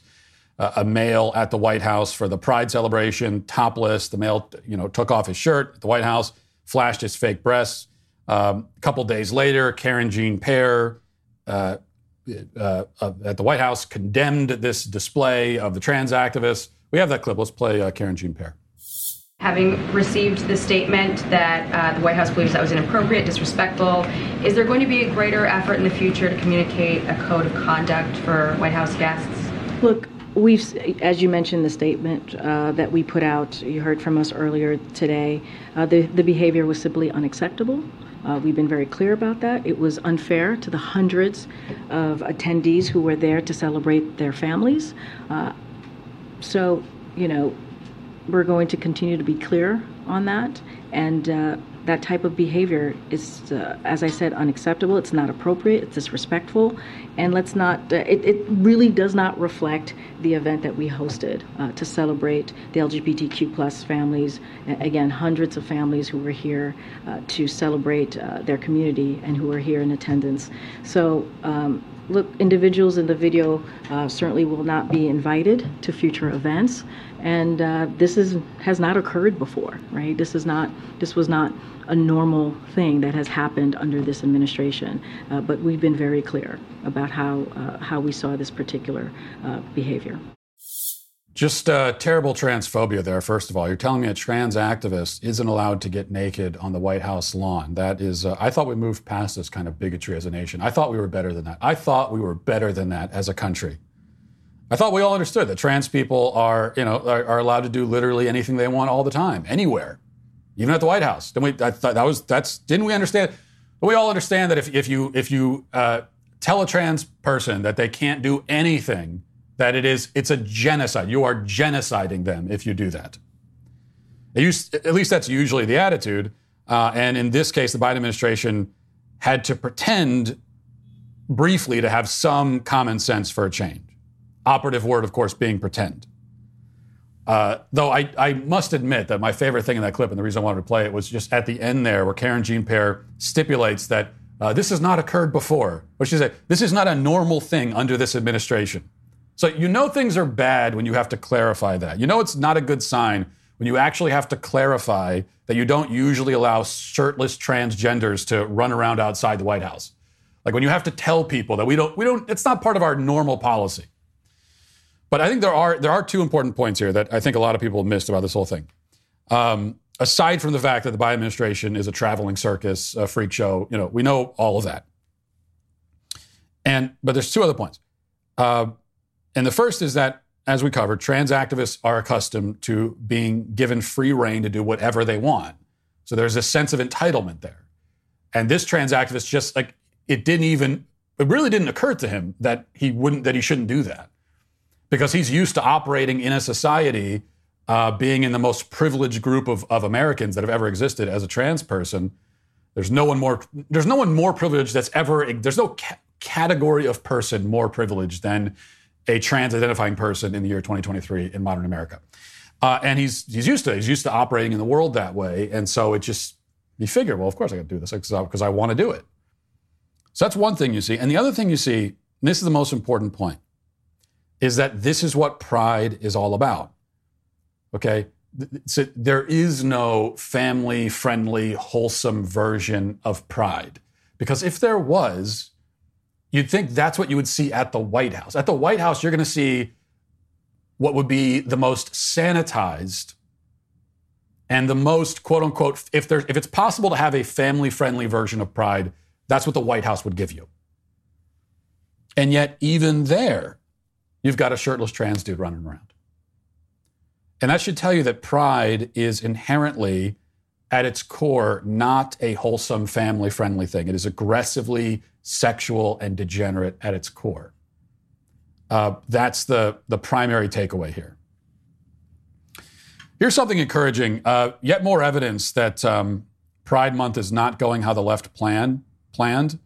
uh, a male at the White House for the Pride celebration, topless. The male, you know, took off his shirt at the White House, flashed his fake breasts. Um, a couple days later, Karen Jean-Pierre uh, uh, at the White House condemned this display of the trans activists. We have that clip. Let's play uh, Karine Jean-Pierre. Having received the statement that uh, the White House believes that was inappropriate, disrespectful, is there going to be a greater effort in the future to communicate a code of conduct for White House guests? Look, We've, as you mentioned, the statement uh, that we put out, you heard from us earlier today, uh, the, the behavior was simply unacceptable. Uh, we've been very clear about that. It was unfair to the hundreds of attendees who were there to celebrate their families. Uh, so, you know, we're going to continue to be clear on that. And uh, that type of behavior is, uh, as I said, unacceptable. It's not appropriate. It's disrespectful, and let's not. Uh, it, it, really does not reflect the event that we hosted uh, to celebrate the LGBTQ plus families. Again, hundreds of families who were here uh, to celebrate uh, their community and who were here in attendance. So. Um, look, individuals in the video uh, certainly will not be invited to future events, and uh, this is has not occurred before, right? This is not this was not a normal thing that has happened under this administration, uh, but we've been very clear about how uh, how we saw this particular uh, behavior. Just uh, terrible transphobia there, first of all. You're telling me a trans activist isn't allowed to get naked on the White House lawn. That is, uh, I thought we moved past this kind of bigotry as a nation. I thought we were better than that. I thought we were better than that as a country. I thought we all understood that trans people are, you know, are, are allowed to do literally anything they want all the time, anywhere, even at the White House. Didn't we? I thought that was that's. Didn't we understand? We all understand that if, if you if you uh, tell a trans person that they can't do anything that it is it's a genocide. You are genociding them if you do that. at least that's usually the attitude. Uh, and in this case, the Biden administration had to pretend briefly to have some common sense for a change. Operative word, of course, being pretend. Uh, though I, I, must admit that my favorite thing in that clip, and the reason I wanted to play it, was just at the end there where Karen Jean-Pierre stipulates that uh, this has not occurred before. What she said, this is not a normal thing under this administration. So you know things are bad when you have to clarify that. You know it's not a good sign when you actually have to clarify that you don't usually allow shirtless transgenders to run around outside the White House. Like when you have to tell people that we don't, we don't, it's not part of our normal policy. But I think there are there are two important points here that I think a lot of people missed about this whole thing. Um, aside from the fact that the Biden administration is a traveling circus, a freak show, you know, we know all of that. And but there's two other points. Uh, and the first is that, as we covered, trans activists are accustomed to being given free reign to do whatever they want. So there's a sense of entitlement there. And this trans activist just like, it didn't even, it really didn't occur to him that he wouldn't, that he shouldn't do that. Because he's used to operating in a society, uh, being in the most privileged group of, of Americans that have ever existed as a trans person. There's no one more, there's no one more privileged that's ever, there's no ca- category of person more privileged than a trans identifying person in the year 2023 in modern America. Uh, and he's he's used to he's used to operating in the world that way, and so it just you figure, well, of course I got to do this because I, I want to do it. So that's one thing you see, and the other thing you see, and this is the most important point, is that this is what pride is all about. Okay, so there is no family-friendly, wholesome version of pride, because if there was, You'd think that's what you would see at the White House. At the White House, you're going to see what would be the most sanitized and the most quote unquote if there if it's possible to have a family friendly version of pride that's what the white house would give you and yet even there you've got a shirtless trans dude running around and that should tell you that pride is inherently at its core not a wholesome family friendly thing it is aggressively sexual and degenerate at its core. Uh, that's the, the primary takeaway here. Here's something encouraging. Uh, yet more evidence that um, Pride Month is not going how the left plan, planned.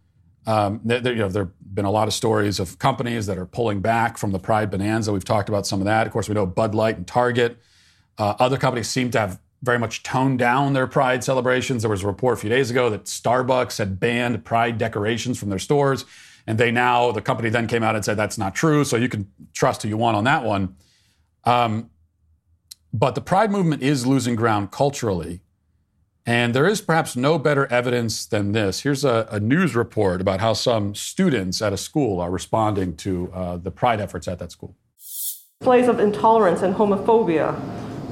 Um, there, you know, have been a lot of stories of companies that are pulling back from the Pride Bonanza. We've talked about some of that. Of course, we know Bud Light and Target. Uh, other companies seem to have very much toned down their pride celebrations. There was a report a few days ago that Starbucks had banned pride decorations from their stores. And they now, the company then came out and said that's not true. So you can trust who you want on that one. Um, but the pride movement is losing ground culturally. And there is perhaps no better evidence than this. Here's a, a news report about how some students at a school are responding to uh, the pride efforts at that school. Displays of intolerance and homophobia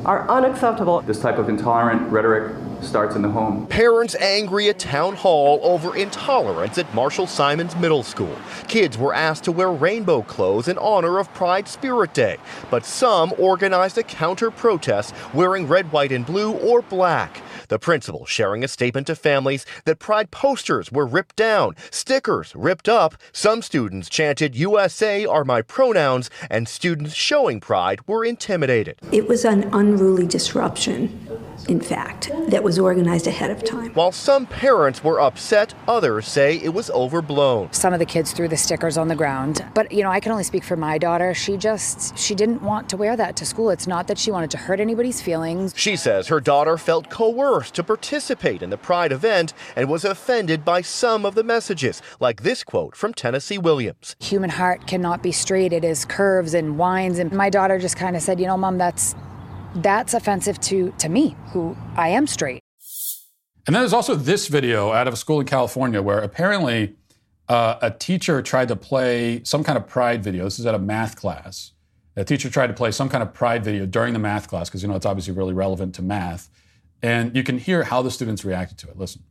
are unacceptable. This type of intolerant rhetoric starts in the home. Parents angry at town hall over intolerance at Marshall Simonds Middle School. Kids were asked to wear rainbow clothes in honor of Pride Spirit Day, but some organized a counter protest wearing red, white, and blue or black. The principal sharing a statement to families that pride posters were ripped down, stickers ripped up. Some students chanted, USA are my pronouns, and students showing pride were intimidated. It was an unruly disruption in fact, that was organized ahead of time. While some parents were upset, others say it was overblown. Some of the kids threw the stickers on the ground, but you know, I can only speak for my daughter. She just she didn't want to wear that to school. It's not that she wanted to hurt anybody's feelings. She says her daughter felt coerced to participate in the Pride event and was offended by some of the messages, like this quote from Tennessee Williams. Human heart cannot be straight. It is curves and winds and my daughter just kind of said, "You know, mom, that's that's offensive to to me, who I am straight. And then there's also this video out of a school in California where apparently uh, a teacher tried to play some kind of pride video. This is at a math class. A teacher tried to play some kind of pride video during the math class because you know it's obviously really relevant to math. And you can hear how the students reacted to it. Listen.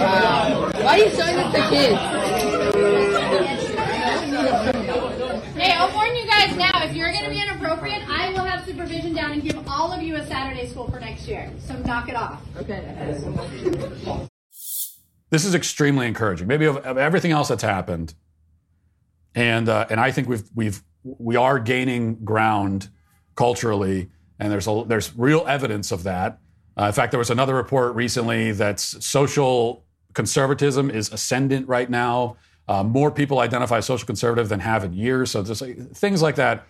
Wow. Why are you showing this to kids? Hey, I'll warn you guys now, if you're going to be inappropriate, I will have supervision down and give all of you a Saturday school for next year. So knock it off. Okay. This is extremely encouraging. Maybe of, of everything else that's happened, and uh, and I think we've we've we are gaining ground culturally, and there's a, there's real evidence of that. Uh, in fact, there was another report recently that social conservatism is ascendant right now. Uh, more people identify as social conservative than have in years. So just things like that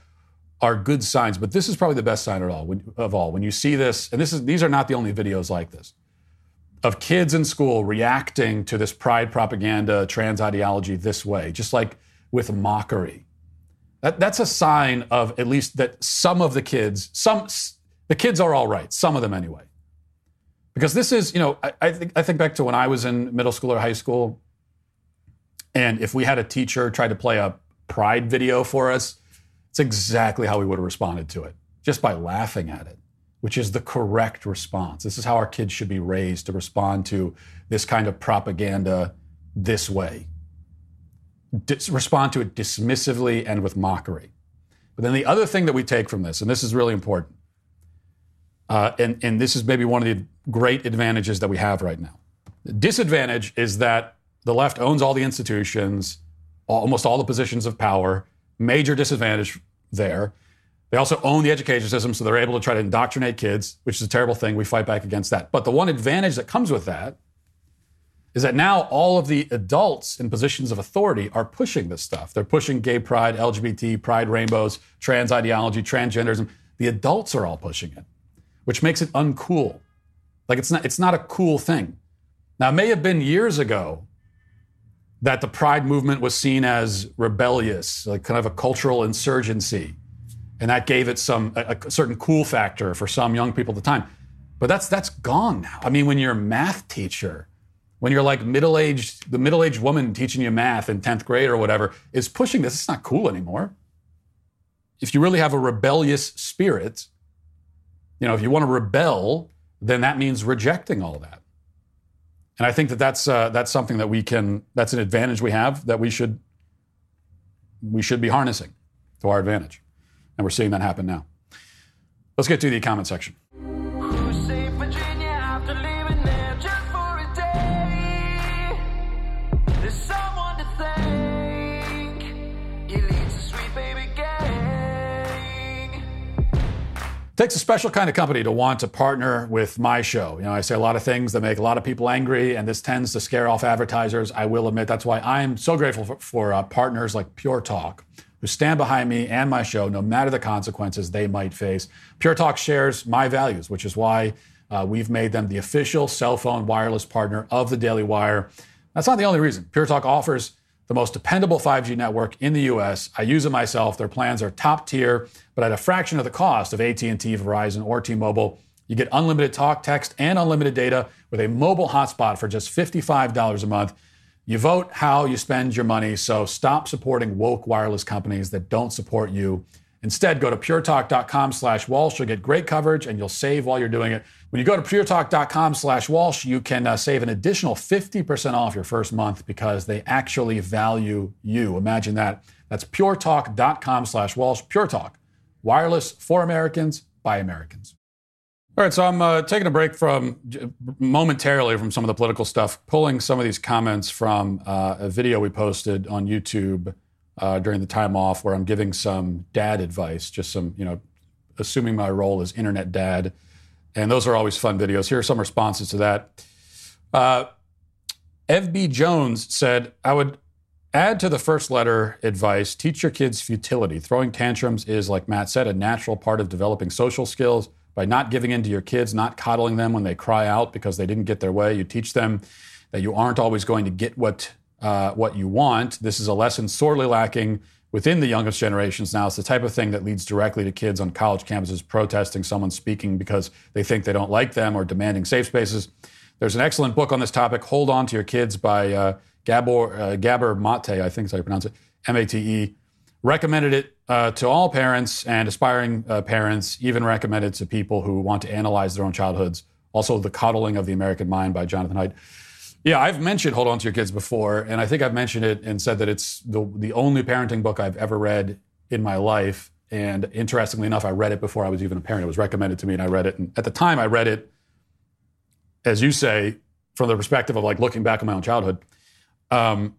are good signs. But this is probably the best sign at all when, of all. When you see this, and this is these are not the only videos like this of kids in school reacting to this pride propaganda, trans ideology this way, just like with mockery. That, that's a sign of at least that some of the kids, some the kids are all right, some of them anyway. Because this is, you know, I, I, think, I think back to when I was in middle school or high school, and if we had a teacher try to play a pride video for us, it's exactly how we would have responded to it, just by laughing at it, which is the correct response. This is how our kids should be raised to respond to this kind of propaganda this way. Dis- respond to it dismissively and with mockery. But then the other thing that we take from this, and this is really important, uh, and, and this is maybe one of the great advantages that we have right now. The disadvantage is that the left owns all the institutions, almost all the positions of power. Major disadvantage there. They also own the education system, so they're able to try to indoctrinate kids, which is a terrible thing. We fight back against that. But the one advantage that comes with that is that now all of the adults in positions of authority are pushing this stuff. They're pushing gay pride, LGBT, pride rainbows, trans ideology, transgenderism. The adults are all pushing it which makes it uncool. Like it's not, it's not a cool thing. Now, it may have been years ago that the pride movement was seen as rebellious, like kind of a cultural insurgency. And that gave it some a, a certain cool factor for some young people at the time. But that's that's gone now. I mean, when you're a math teacher, when you're like middle-aged, the middle-aged woman teaching you math in 10th grade or whatever is pushing this, it's not cool anymore. If you really have a rebellious spirit, you know, if you want to rebel, then that means rejecting all that. And I think that that's uh, that's something that we can. That's an advantage we have that we should we should be harnessing to our advantage, and we're seeing that happen now. Let's get to the comment section. It takes a special kind of company to want to partner with my show. You know, I say a lot of things that make a lot of people angry, and this tends to scare off advertisers. I will admit that's why I'm so grateful for, for uh, partners like Pure Talk who stand behind me and my show no matter the consequences they might face. Pure Talk shares my values, which is why uh, we've made them the official cell phone wireless partner of the Daily Wire. That's not the only reason. Pure Talk offers the most dependable 5G network in the US. I use it myself. Their plans are top tier, but at a fraction of the cost of AT&T, Verizon, or T-Mobile. You get unlimited talk, text, and unlimited data with a mobile hotspot for just $55 a month. You vote how you spend your money, so stop supporting woke wireless companies that don't support you. Instead, go to puretalk.com slash Walsh. You'll get great coverage and you'll save while you're doing it. When you go to puretalk.com slash Walsh, you can uh, save an additional 50% off your first month because they actually value you. Imagine that. That's puretalk.com slash Walsh. Pure Talk. Wireless for Americans by Americans. All right, so I'm uh, taking a break from momentarily from some of the political stuff, pulling some of these comments from uh, a video we posted on YouTube uh, during the time off, where I'm giving some dad advice, just some, you know, assuming my role as internet dad, and those are always fun videos. Here are some responses to that. Uh, FB Jones said, "I would add to the first letter advice: teach your kids futility. Throwing tantrums is, like Matt said, a natural part of developing social skills." By not giving in to your kids, not coddling them when they cry out because they didn't get their way. You teach them that you aren't always going to get what uh, what you want. This is a lesson sorely lacking within the youngest generations now. It's the type of thing that leads directly to kids on college campuses protesting someone speaking because they think they don't like them or demanding safe spaces. There's an excellent book on this topic, Hold On to Your Kids by uh, Gabor, uh, Gabor Mate, I think is how you pronounce it, M A T E. Recommended it uh, to all parents and aspiring uh, parents, even recommended to people who want to analyze their own childhoods. Also, The Coddling of the American Mind by Jonathan Haidt. Yeah, I've mentioned Hold On to Your Kids before, and I think I've mentioned it and said that it's the, the only parenting book I've ever read in my life. And interestingly enough, I read it before I was even a parent. It was recommended to me, and I read it. And at the time, I read it, as you say, from the perspective of like looking back on my own childhood. Um,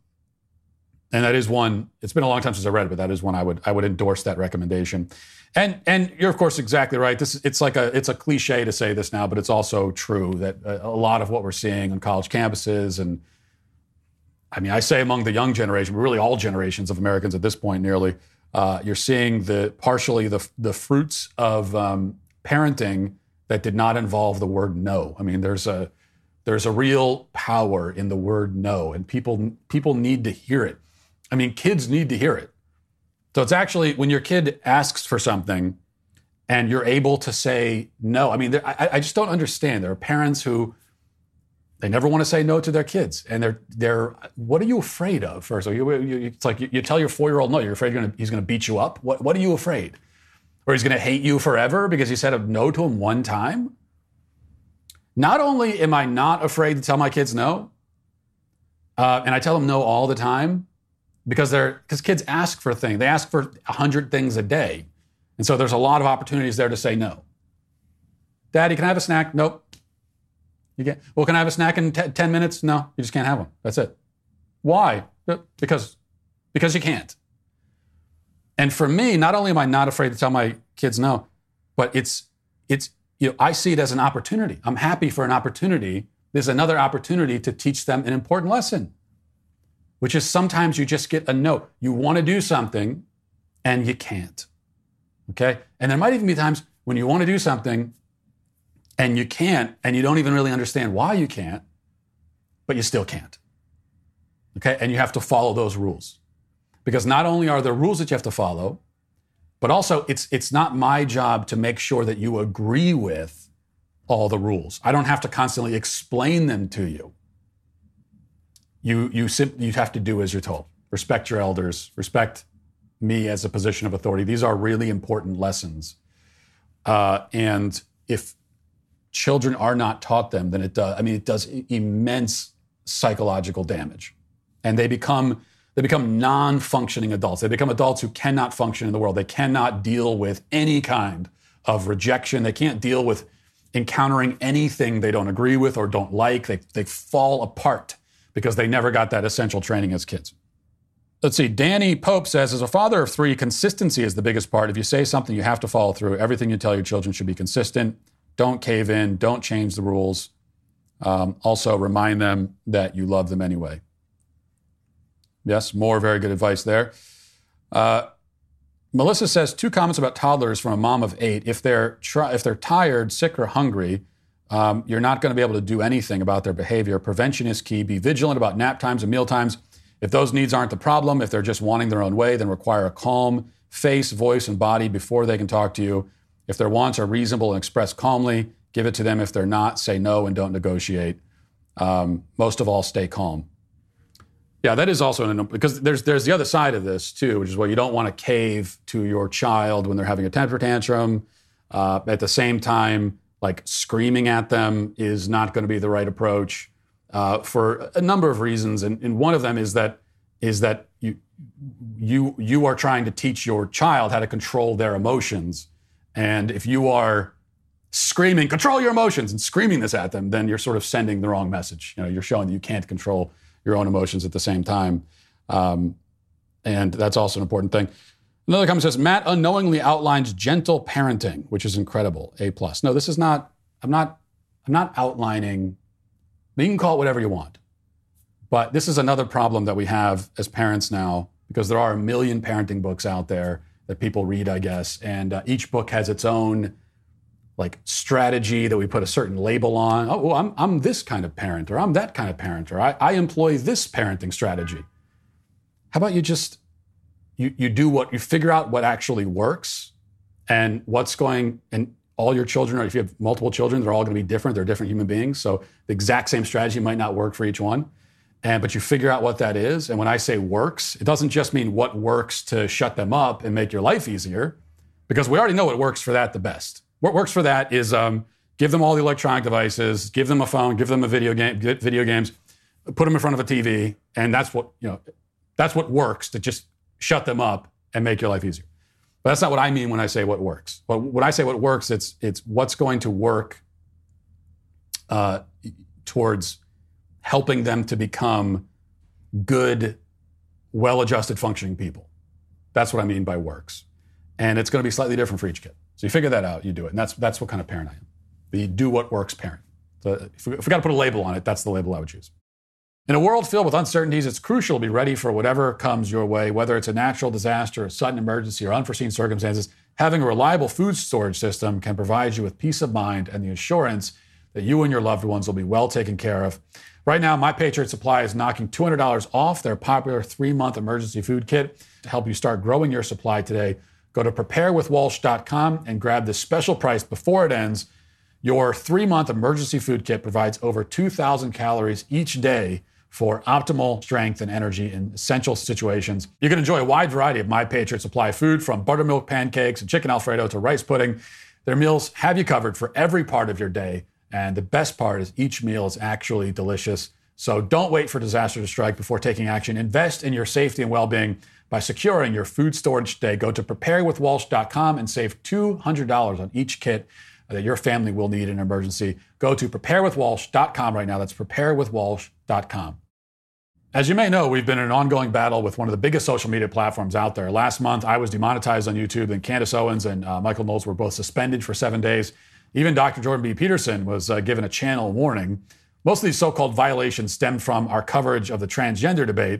and that is one. It's been a long time since I read it, but that is one I would I would endorse that recommendation. And and you're of course exactly right. This it's like a it's a cliche to say this now, but it's also true that a, lot of what we're seeing on college campuses and I mean I say among the young generation, but really all generations of Americans at this point, nearly uh, you're seeing the partially the the fruits of um, parenting that did not involve the word no. I mean there's a there's a real power in the word no, and people people need to hear it. I mean, kids need to hear it. So it's actually when your kid asks for something and you're able to say no. I mean, I, I just don't understand. There are parents who they never want to say no to their kids, and they're they're. What are you afraid of? First, so you, you, it's like you, you tell your four year old no. You're afraid gonna, he's going to beat you up. What what are you afraid? Or he's going to hate you forever because you said a no to him one time. Not only am I not afraid to tell my kids no, uh, and I tell them no all the time, because they're because kids ask for things. They ask for hundred things a day, and so there's a lot of opportunities there to say no. Daddy, can I have a snack? Nope. You get well. Can I have a snack in t- ten minutes? No, you just can't have one. That's it. Why? Uh, because because you can't. And for me, not only am I not afraid to tell my kids no, but it's it's you know I see it as an opportunity. I'm happy for an opportunity. There's another opportunity to teach them an important lesson which is sometimes you just get a no. You want to do something and you can't. Okay? And there might even be times when you want to do something and you can't, and you don't even really understand why you can't, but you still can't. Okay? And you have to follow those rules. Because not only are there rules that you have to follow, but also it's, it's not my job to make sure that you agree with all the rules. I don't have to constantly explain them to you you you you have to do as you're told. Respect your elders. Respect me as a position of authority. These are really important lessons. Uh, and if children are not taught them, then it does. I mean, it does immense psychological damage, and they become they become non-functioning adults. They become adults who cannot function in the world. They cannot deal with any kind of rejection. They can't deal with encountering anything they don't agree with or don't like. They they fall apart because they never got that essential training as kids. Let's see. Danny Pope says, as a father of three, consistency is the biggest part. If you say something, you have to follow through. Everything you tell your children should be consistent. Don't cave in. Don't change the rules. Um, also, remind them that you love them anyway. Yes, more very good advice there. Uh, Melissa says two comments about toddlers from a mom of eight. If they're if they're tired, sick, or hungry, um, you're not going to be able to do anything about their behavior. Prevention is key. Be vigilant about nap times and meal times. If those needs aren't the problem, if they're just wanting their own way, then require a calm face, voice, and body before they can talk to you. If their wants are reasonable and expressed calmly, give it to them. If they're not, say no and don't negotiate. Um, most of all, stay calm. Yeah, that is also an because there's there's the other side of this too, which is where you don't want to cave to your child when they're having a temper tantrum. Uh, at the same time, like screaming at them is not going to be the right approach uh, for a number of reasons, and, and one of them is that is that you you you are trying to teach your child how to control their emotions, and if you are screaming, control your emotions, and screaming this at them, then you're sort of sending the wrong message. You know, you're showing that you can't control your own emotions at the same time. Um, and that's also an important thing. Another comment says Matt unknowingly outlines gentle parenting, which is incredible. A plus. No, this is not. I'm not. I'm not outlining. You can call it whatever you want, but this is another problem that we have as parents now because there are a million parenting books out there that people read, I guess, and uh, each book has its own like strategy that we put a certain label on. Oh, well, I'm I'm this kind of parent, or I'm that kind of parent, or I, I employ this parenting strategy. How about you just you you do what you figure out what actually works and what's going and all your children or if you have multiple children they're all going to be different. They're different human beings. So the exact same strategy might not work for each one. And but you figure out what that is. And when i say works it doesn't just mean what works to shut them up and make your life easier because we already know what works for that the best. What works for that is um, give them all the electronic devices give them a phone give them a video game video games put them in front of a tv and that's what you know that's what works to just shut them up and make your life easier. But that's not what I mean when I say what works. But when I say what works, it's it's what's going to work uh, towards helping them to become good, well-adjusted, functioning people. That's what I mean by works, and it's going to be slightly different for each kid. So you figure that out, you do it, and that's that's what kind of parent I am. The do what works parent. So if we, if we got to put a label on it, that's the label I would choose. In a world filled with uncertainties, it's crucial to be ready for whatever comes your way, whether it's a natural disaster, a sudden emergency, or unforeseen circumstances. Having a reliable food storage system can provide you with peace of mind and the assurance that you and your loved ones will be well taken care of. Right now, My Patriot Supply is knocking $200 off their popular three month emergency food kit to help you start growing your supply today. Go to preparewithwalsh.com and grab this special price before it ends. Your three month emergency food kit provides over 2,000 calories each day for optimal strength and energy in essential situations. You can enjoy a wide variety of My Patriot Supply food from buttermilk pancakes and chicken Alfredo to rice pudding. Their meals have you covered for every part of your day. And the best part is each meal is actually delicious. So don't wait for disaster to strike before taking action. Invest in your safety and well being by securing your food storage today. Go to preparewithwalsh.com and save $200 on each kit that your family will need in an emergency. Go to preparewithwalsh.com right now. That's preparewithwalsh.com. As you may know, we've been in an ongoing battle with one of the biggest social media platforms out there. Last month, I was demonetized on YouTube, and Candace Owens and uh, Michael Knowles were both suspended for seven days. Even Dr. Jordan B. Peterson was uh, given a channel warning. Most of these so called violations stemmed from our coverage of the transgender debate.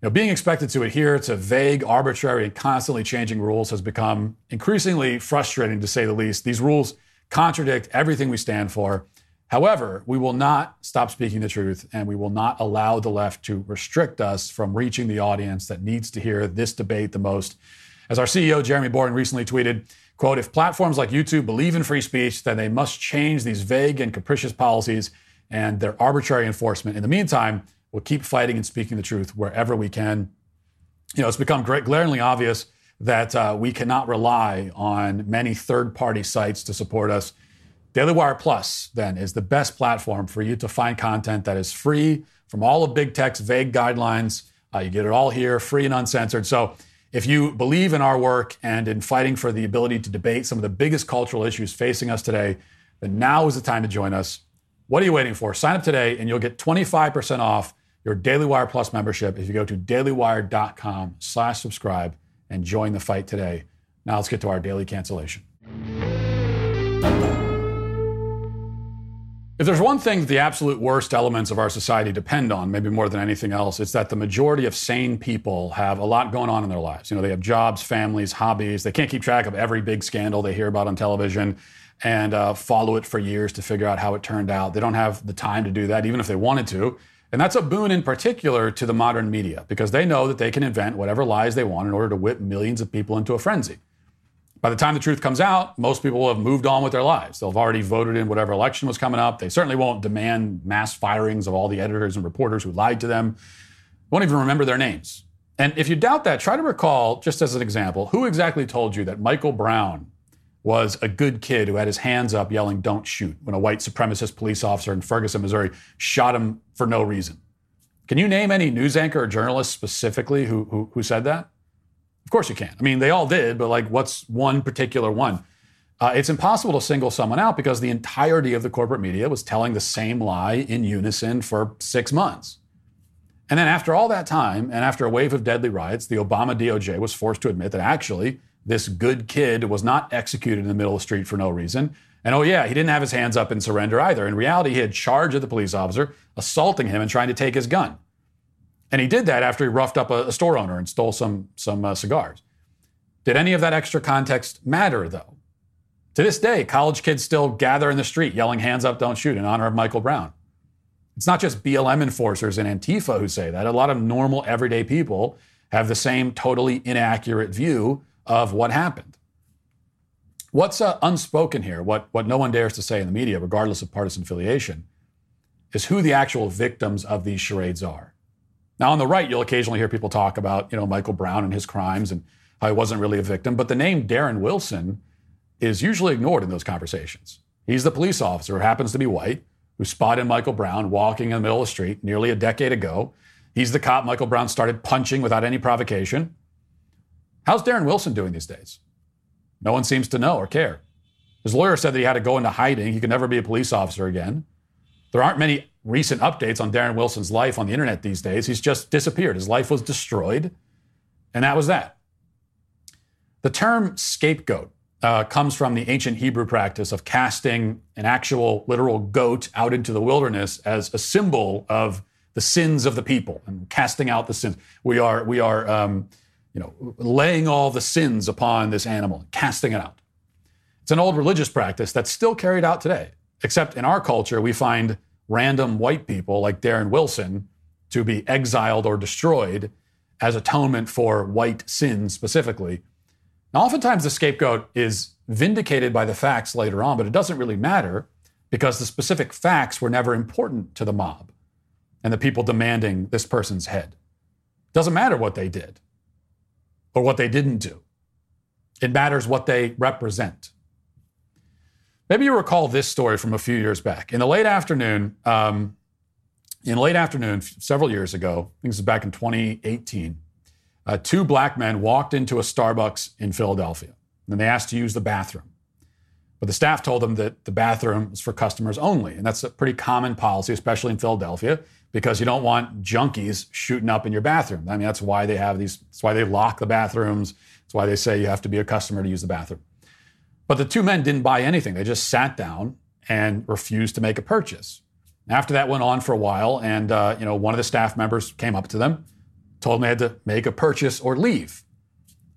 You know, being expected to adhere to vague, arbitrary, and constantly changing rules has become increasingly frustrating, to say the least. These rules contradict everything we stand for. However, we will not stop speaking the truth and we will not allow the left to restrict us from reaching the audience that needs to hear this debate the most. As our CEO Jeremy Boring recently tweeted, quote, if platforms like YouTube believe in free speech, then they must change these vague and capricious policies and their arbitrary enforcement. In the meantime, we'll keep fighting and speaking the truth wherever we can. You know, it's become great, glaringly obvious that uh, we cannot rely on many third party sites to support us. Daily Wire Plus, then, is the best platform for you to find content that is free from all of big tech's vague guidelines. Uh, you get it all here, free and uncensored. So, if you believe in our work and in fighting for the ability to debate some of the biggest cultural issues facing us today, then now is the time to join us. What are you waiting for? Sign up today and you'll get 25% off your Daily Wire Plus membership if you go to dailywire.com slash subscribe and join the fight today. Now let's get to our daily cancellation. If there's one thing that the absolute worst elements of our society depend on, maybe more than anything else, it's that the majority of sane people have a lot going on in their lives. You know, they have jobs, families, hobbies. They can't keep track of every big scandal they hear about on television and uh, follow it for years to figure out how it turned out. They don't have the time to do that, even if they wanted to. And that's a boon in particular to the modern media because they know that they can invent whatever lies they want in order to whip millions of people into a frenzy. By the time the truth comes out, most people will have moved on with their lives. They'll have already voted in whatever election was coming up. They certainly won't demand mass firings of all the editors and reporters who lied to them. Won't even remember their names. And if you doubt that, try to recall, just as an example, who exactly told you that Michael Brown was a good kid who had his hands up yelling, Don't shoot, when a white supremacist police officer in Ferguson, Missouri shot him for no reason. Can you name any news anchor or journalist specifically who, who, who said that? Of course you can. I mean, they all did, but like, what's one particular one? uh, it's impossible to single someone out because the entirety of the corporate media was telling the same lie in unison for six months. And then after all that time, and after a wave of deadly riots, the Obama DOJ was forced to admit that actually this good kid was not executed in the middle of the street for no reason. And oh, yeah, he didn't have his hands up in surrender either. In reality, he had charge of the police officer, assaulting him and trying to take his gun. And he did that after he roughed up a, a store owner and stole some, some uh, cigars. Did any of that extra context matter, though? To this day, college kids still gather in the street yelling, hands up, don't shoot, in honor of Michael Brown. It's not just BLM enforcers and Antifa who say that. A lot of normal, everyday people have the same totally inaccurate view of what happened. What's uh, unspoken here, what, what no one dares to say in the media, regardless of partisan affiliation, is who the actual victims of these charades are. Now, on the right, you'll occasionally hear people talk about, you know, Michael Brown and his crimes and how he wasn't really a victim, but the name Darren Wilson is usually ignored in those conversations. He's the police officer who happens to be white, who spotted Michael Brown walking in the middle of the street nearly a decade ago. He's the cop Michael Brown started punching without any provocation. How's Darren Wilson doing these days? No one seems to know or care. His lawyer said that he had to go into hiding. He could never be a police officer again. There aren't many recent updates on Darren Wilson's life on the internet these days. He's just disappeared. His life was destroyed, and that was that. The term scapegoat uh, comes from the ancient Hebrew practice of casting an actual literal goat out into the wilderness as a symbol of the sins of the people and casting out the sins. We are, we are um, you know, laying all the sins upon this animal, casting it out. It's an old religious practice that's still carried out today, except in our culture, we find random white people like Darren Wilson to be exiled or destroyed as atonement for white sins specifically. Now, oftentimes the scapegoat is vindicated by the facts later on, but it doesn't really matter because the specific facts were never important to the mob and the people demanding this person's head. Doesn't matter what they did or what they didn't do. It matters what they represent. Maybe you recall this story from a few years back. In the late afternoon, um, in late afternoon, several years ago, I think this is back in 2018, uh, two black men walked into a Starbucks in Philadelphia. And they asked to use the bathroom. But the staff told them that the bathroom was for customers only. And that's a pretty common policy, especially in Philadelphia, because you don't want junkies shooting up in your bathroom. I mean, that's why they have these, that's why they lock the bathrooms. That's why they say you have to be a customer to use the bathroom. But the two men didn't buy anything. They just sat down and refused to make a purchase. After that went on for a while, and uh, you know, one of the staff members came up to them, told them they had to make a purchase or leave.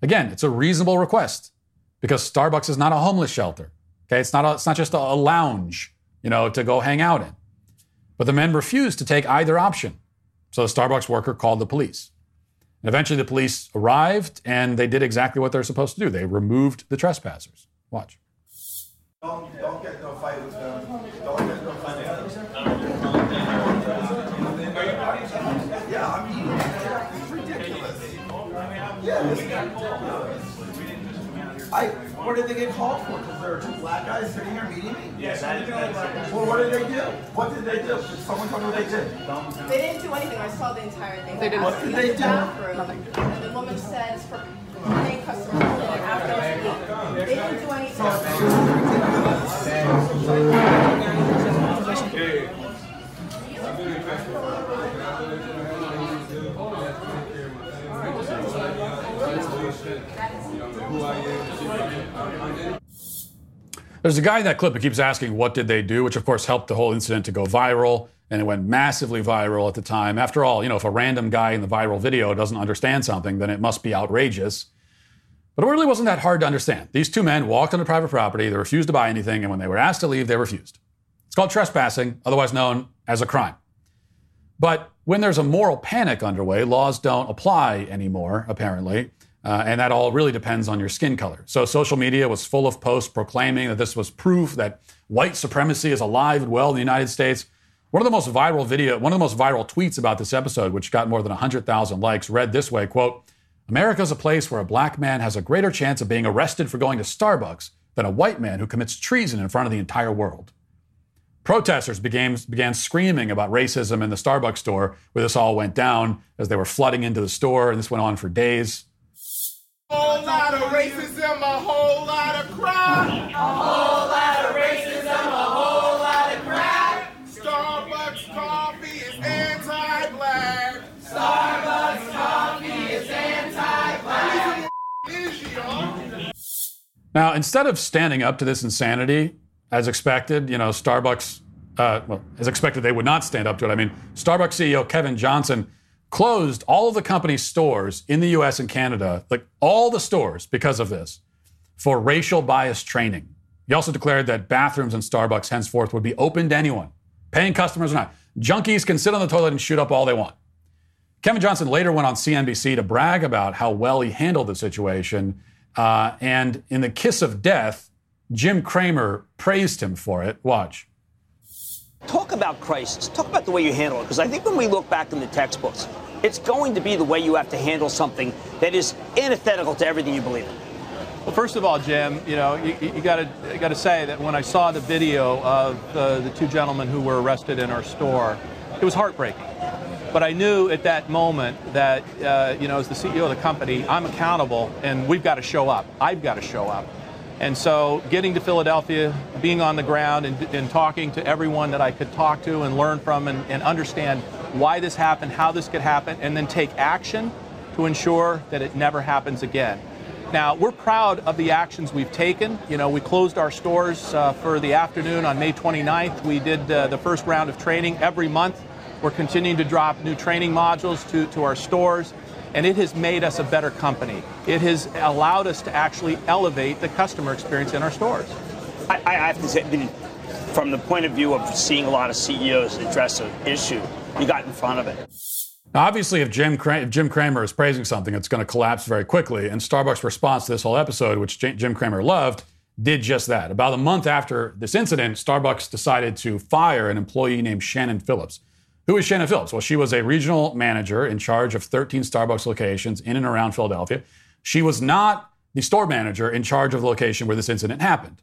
Again, it's a reasonable request because Starbucks is not a homeless shelter. Okay, it's not a, it's not just a, lounge, you know, to go hang out in. But the men refused to take either option. So the Starbucks worker called the police. And eventually the police arrived and they did exactly what they're supposed to do. They removed the trespassers. Watch. Don't, don't get no fight with them. Yeah, I mean, it's ridiculous. Yeah, this I, what did they get called for? Because there are two black guys sitting here meeting me? Yes, I didn't know. Well, what did they do? What did they do? Did someone tell me what they did? They didn't do anything. I saw the entire thing. They didn't- What did they do? Nothing. And the woman said it's for paying customers only after us leave. They didn't do anything. There's a guy in that clip who keeps asking, what did they do? Which, of course, helped the whole incident to go viral. And it went massively viral at the time. After all, you know, if a random guy in the viral video doesn't understand something, then it must be outrageous. But it really wasn't that hard to understand. These two men walked onto private property, they refused to buy anything, and when they were asked to leave, they refused. It's called trespassing, otherwise known as a crime. But when there's a moral panic underway, laws don't apply anymore, apparently. Uh, and that all really depends on your skin color. So social media was full of posts proclaiming that this was proof that white supremacy is alive and well in the United States. One of the most viral video, one of the most viral tweets about this episode, which got more than 100,000 likes, read this way, quote, America's a place where a black man has a greater chance of being arrested for going to Starbucks than a white man who commits treason in front of the entire world. Protesters began, began screaming about racism in the Starbucks store where this all went down as they were flooding into the store, and this went on for days whole lot of racism, a whole lot of crime. A whole lot of racism, a whole lot of crime. Starbucks coffee is anti-black. Starbucks coffee is anti-black. Now, instead of standing up to this insanity, as expected, you know, Starbucks, uh, well, as expected, they would not stand up to it. I mean, Starbucks CEO Kevin Johnson closed all of the company's stores in the US and Canada, like all the stores because of this, for racial bias training. He also declared that bathrooms in Starbucks henceforth would be open to anyone, paying customers or not. Junkies can sit on the toilet and shoot up all they want. Kevin Johnson later went on CNBC to brag about how well he handled the situation. Uh, and in the kiss of death, Jim Cramer praised him for it. Watch. Talk about crisis. Talk about the way you handle it. Because I think when we look back in the textbooks, it's going to be the way you have to handle something that is antithetical to everything you believe in. Well, first of all, Jim, you know, you, you got to got to say that when I saw the video of the two gentlemen who were arrested in our store, it was heartbreaking. But I knew at that moment that, uh, you know, as the CEO of the company, I'm accountable and we've got to show up. I've got to show up. And so getting to Philadelphia, being on the ground and, and talking to everyone that I could talk to and learn from and, and understand why this happened, how this could happen, and then take action to ensure that it never happens again. Now, we're proud of the actions we've taken. You know, we closed our stores uh, for the afternoon on May 29th. We did uh, the first round of training every month. We're continuing to drop new training modules to, to our stores, and it has made us a better company. It has allowed us to actually elevate the customer experience in our stores. I, I have to say, from the point of view of seeing a lot of CEOs address an issue, you got in front of it. Now, obviously, if Jim, if Jim Cramer is praising something, it's going to collapse very quickly. And Starbucks' response to this whole episode, which J- Jim Cramer loved, did just that. About a month after this incident, Starbucks decided to fire an employee named Shannon Phillips. Who is Shannon Phillips? Well, she was a regional manager in charge of 13 Starbucks locations in and around Philadelphia. She was not the store manager in charge of the location where this incident happened.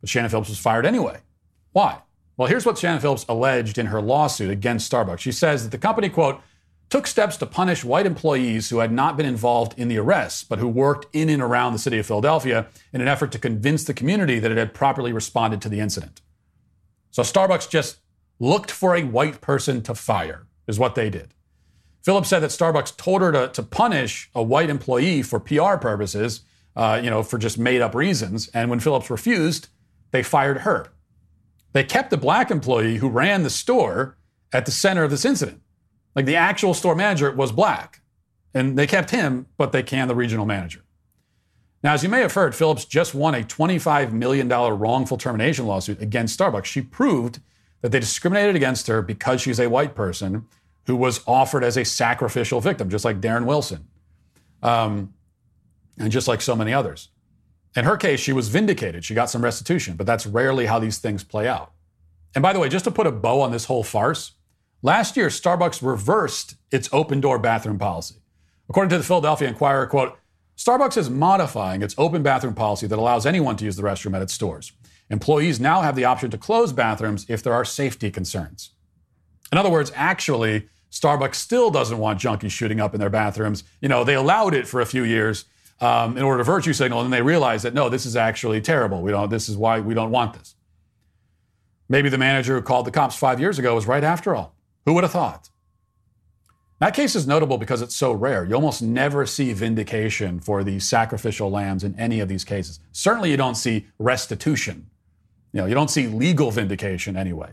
But Shannon Phillips was fired anyway. Why? Well, here's what Shannon Phillips alleged in her lawsuit against Starbucks. She says that the company, quote, took steps to punish white employees who had not been involved in the arrests, but who worked in and around the city of Philadelphia in an effort to convince the community that it had properly responded to the incident. So Starbucks just looked for a white person to fire, is what they did. Phillips said that Starbucks told her to, to punish a white employee for PR purposes, uh, you know, for just made up reasons. And when Phillips refused, they fired her. They kept the black employee who ran the store at the center of this incident. Like the actual store manager was black, and they kept him, but they canned the regional manager. Now, as you may have heard, Phillips just won a $25 million wrongful termination lawsuit against Starbucks. She proved that they discriminated against her because she's a white person who was offered as a sacrificial victim, just like Darren Wilson, um, and just like so many others. In her case, she was vindicated. She got some restitution, but that's rarely how these things play out. And by the way, just to put a bow on this whole farce, Last year, Starbucks reversed its open door bathroom policy. According to the Philadelphia Inquirer, quote, Starbucks is modifying its open bathroom policy that allows anyone to use the restroom at its stores. Employees now have the option to close bathrooms if there are safety concerns. In other words, actually, Starbucks still doesn't want junkies shooting up in their bathrooms. You know, they allowed it for a few years um, in order to virtue signal, and they realized that no, this is actually terrible. We don't. This is why we don't want this. Maybe the manager who called the cops five years ago was right after all. Who would have thought? That case is notable because it's so rare. You almost never see vindication for the sacrificial lambs in any of these cases. Certainly, you don't see restitution. You know, you don't see legal vindication anyway.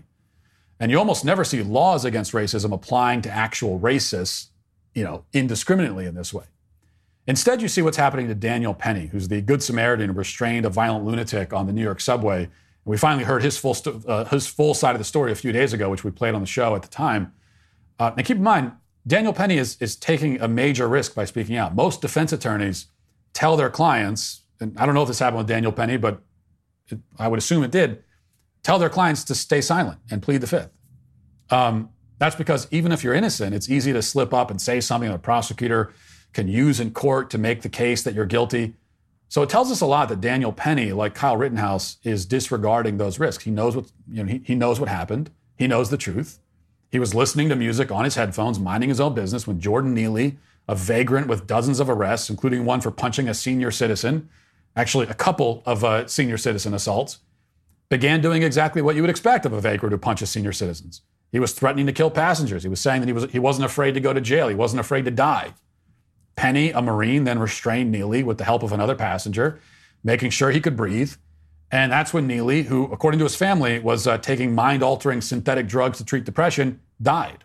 And you almost never see laws against racism applying to actual racists, you know, indiscriminately in this way. Instead, you see what's happening to Daniel Penny, who's the Good Samaritan who restrained a violent lunatic on the New York subway and we finally heard his full, st- uh, his full side of the story a few days ago, which we played on the show at the time. Uh, now, keep in mind, Daniel Penny is, is taking a major risk by speaking out. Most defense attorneys tell their clients, and I don't know if this happened with Daniel Penny, but it, I would assume it did, tell their clients to stay silent and plead the fifth. Um, that's because even if you're innocent, it's easy to slip up and say something that a prosecutor can use in court to make the case that you're guilty. So it tells us a lot that Daniel Penny, like Kyle Rittenhouse, is disregarding those risks. He knows what you know. He, he knows what happened. He knows the truth. He was listening to music on his headphones, minding his own business, when Jordan Neely, a vagrant with dozens of arrests, including one for punching a senior citizen, actually a couple of uh, senior citizen assaults, began doing exactly what you would expect of a vagrant who punches senior citizens. He was threatening to kill passengers. He was saying that he was he wasn't afraid to go to jail. He wasn't afraid to die. Penny, a Marine, then restrained Neely with the help of another passenger. making sure he could breathe. And that's when Neely, who, according to his family, was uh, taking mind altering synthetic drugs to treat depression, died.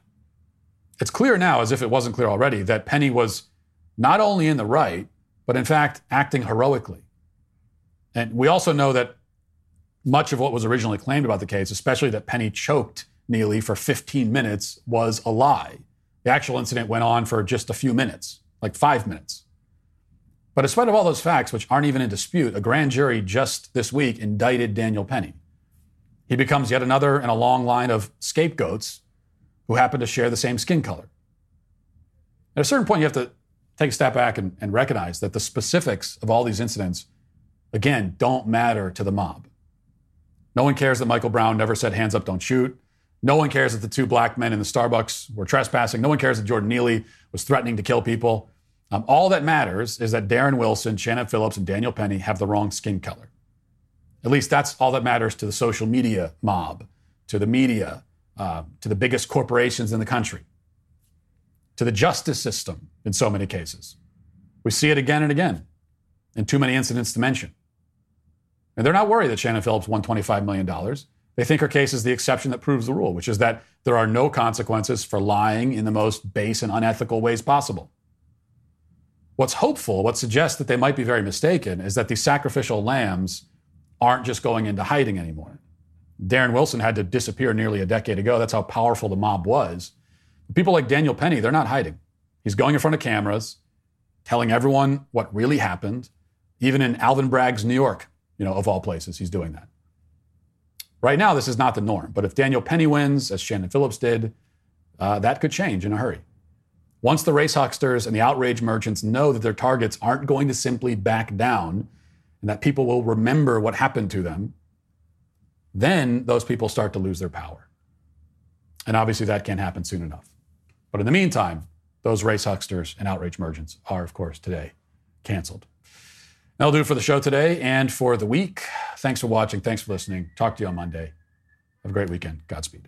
It's clear now, as if it wasn't clear already, that Penny was not only in the right, but in fact acting heroically. And we also know that much of what was originally claimed about the case, especially that Penny choked Neely for 15 minutes, was a lie. The actual incident went on for just a few minutes, like five minutes. But in spite of all those facts, which aren't even in dispute, a grand jury just this week indicted Daniel Penny. He becomes yet another in a long line of scapegoats who happen to share the same skin color. At a certain point, you have to take a step back and, and recognize that the specifics of all these incidents, again, don't matter to the mob. No one cares that Michael Brown never said, hands up, don't shoot. No one cares that the two black men in the Starbucks were trespassing. No one cares that Jordan Neely was threatening to kill people. Um, all that matters is that Darren Wilson, Shannon Phillips, and Daniel Penny have the wrong skin color. At least that's all that matters to the social media mob, to the media, uh, to the biggest corporations in the country, to the justice system in so many cases. We see it again and again in too many incidents to mention. And they're not worried that Shannon Phillips won $25 million. They think her case is the exception that proves the rule, which is that there are no consequences for lying in the most base and unethical ways possible. What's hopeful, what suggests that they might be very mistaken, is that these sacrificial lambs aren't just going into hiding anymore. Darren Wilson had to disappear nearly a decade ago. That's how powerful the mob was. People like Daniel Penny, they're not hiding. He's going in front of cameras, telling everyone what really happened. Even in Alvin Bragg's New York, you know, of all places, he's doing that. Right now, this is not the norm. But if Daniel Penny wins, as Shannon Phillips did, uh, that could change in a hurry. Once the race hucksters and the outrage merchants know that their targets aren't going to simply back down and that people will remember what happened to them, then those people start to lose their power. And obviously, that can't happen soon enough. But in the meantime, those race hucksters and outrage merchants are, of course, today canceled. That'll do it for the show today and for the week. Thanks for watching. Thanks for listening. Talk to you on Monday. Have a great weekend. Godspeed.